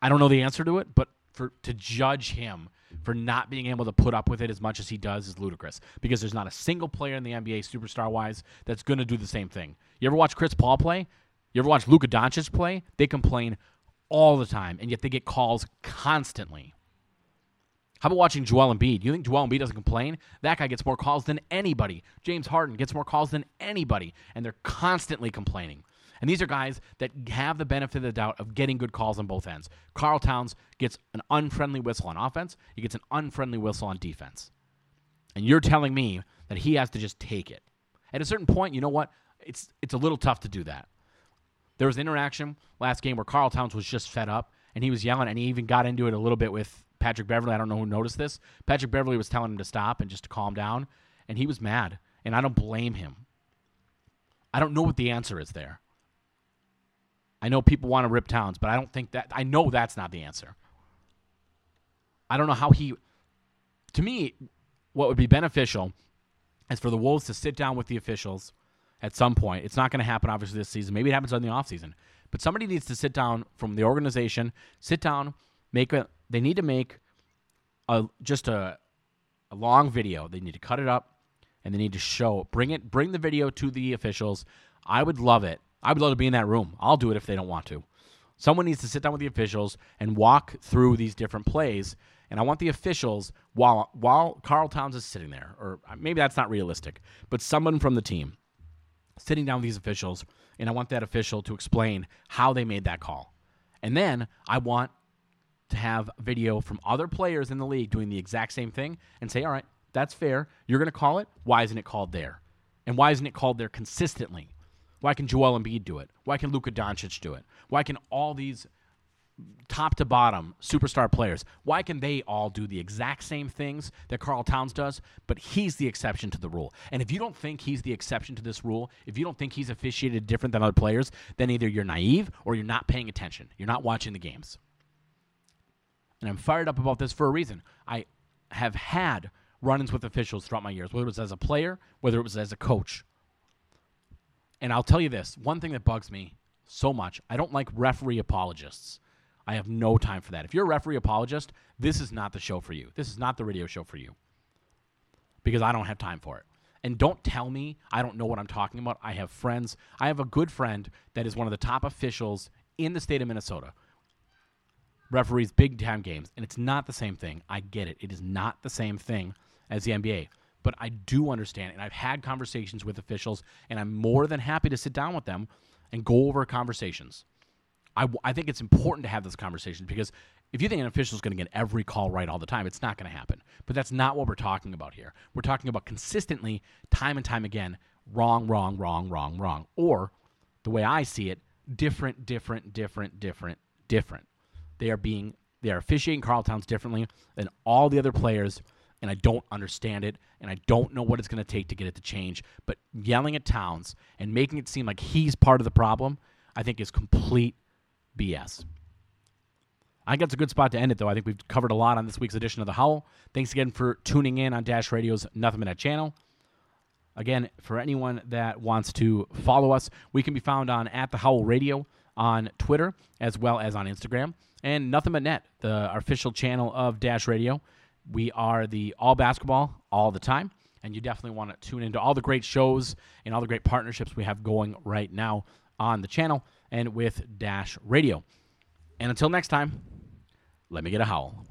[SPEAKER 7] I don't know the answer to it, but for to judge him for not being able to put up with it as much as he does is ludicrous because there's not a single player in the NBA superstar wise that's going to do the same thing. You ever watch Chris Paul play? You ever watch Luka Doncic play? They complain all the time, and yet they get calls constantly. How about watching Joel Embiid? Do you think Joel Embiid doesn't complain? That guy gets more calls than anybody. James Harden gets more calls than anybody, and they're constantly complaining. And these are guys that have the benefit of the doubt of getting good calls on both ends. Karl Towns gets an unfriendly whistle on offense, he gets an unfriendly whistle on defense. And you're telling me that he has to just take it. At a certain point, you know what? It's it's a little tough to do that. There was an interaction last game where Karl Towns was just fed up and he was yelling and he even got into it a little bit with Patrick Beverley. I don't know who noticed this. Patrick Beverley was telling him to stop and just to calm down and he was mad and I don't blame him. I don't know what the answer is there. I know people want to rip Towns, but I don't think that I know that's not the answer. I don't know how he to me what would be beneficial is for the Wolves to sit down with the officials at some point. It's not going to happen obviously this season. Maybe it happens in the offseason. But somebody needs to sit down from the organization, sit down, make a they need to make a just a a long video. They need to cut it up and they need to show bring it bring the video to the officials. I would love it. I would love to be in that room. I'll do it if they don't want to. Someone needs to sit down with the officials and walk through these different plays. And I want the officials while while Karl Towns is sitting there, or uh, maybe that's not realistic, but someone from the team sitting down with these officials, and I want that official to explain how they made that call. And then I want to have video from other players in the league doing the exact same thing and say, all right, that's fair. You're going to call it. Why isn't it called there? And why isn't it called there consistently? Why can Joel Embiid do it? Why can Luka Doncic do it? Why can all these top to bottom superstar players, why can they all do the exact same things that Karl Towns does, but he's the exception to the rule? And if you don't think he's the exception to this rule, if you don't think he's officiated different than other players, then either you're naive or you're not paying attention. You're not watching the games. And I'm fired up about this for a reason. I have had run ins with officials throughout my years, whether it was as a player, whether it was as a coach. And I'll tell you this one thing that bugs me so much I don't like referee apologists. I have no time for that. If you're a referee apologist, this is not the show for you. This is not the radio show for you. Because I don't have time for it. And don't tell me I don't know what I'm talking about. I have friends. I have a good friend that is one of the top officials in the state of Minnesota. Referees big time games. And it's not the same thing. I get it. It is not the same thing as the NBA. But I do understand. And I've had conversations with officials, and I'm more than happy to sit down with them and go over conversations. I, I think it's important to have this conversation because if you think an official is going to get every call right all the time, it's not going to happen. But that's not what we're talking about here. We're talking about consistently, time and time again, wrong, wrong, wrong, wrong, wrong. Or the way I see it, different, different, different, different, different. They are being they are officiating Karl Towns differently than all the other players, and I don't understand it, and I don't know what it's going to take to get it to change. But yelling at Towns and making it seem like he's part of the problem, I think is complete BS. I think that's a good spot to end it, though. I think we've covered a lot on this week's edition of The Howl. Thanks again for tuning in on Dash Radio's Nothing But Net channel. Again, for anyone that wants to follow us, we can be found on at The Howl Radio on Twitter as well as on Instagram. And Nothing But Net, the official channel of Dash Radio. We are the all basketball all the time. And you definitely want to tune into all the great shows and all the great partnerships we have going right now on the channel and with Dash Radio. And until next time, let me get a howl.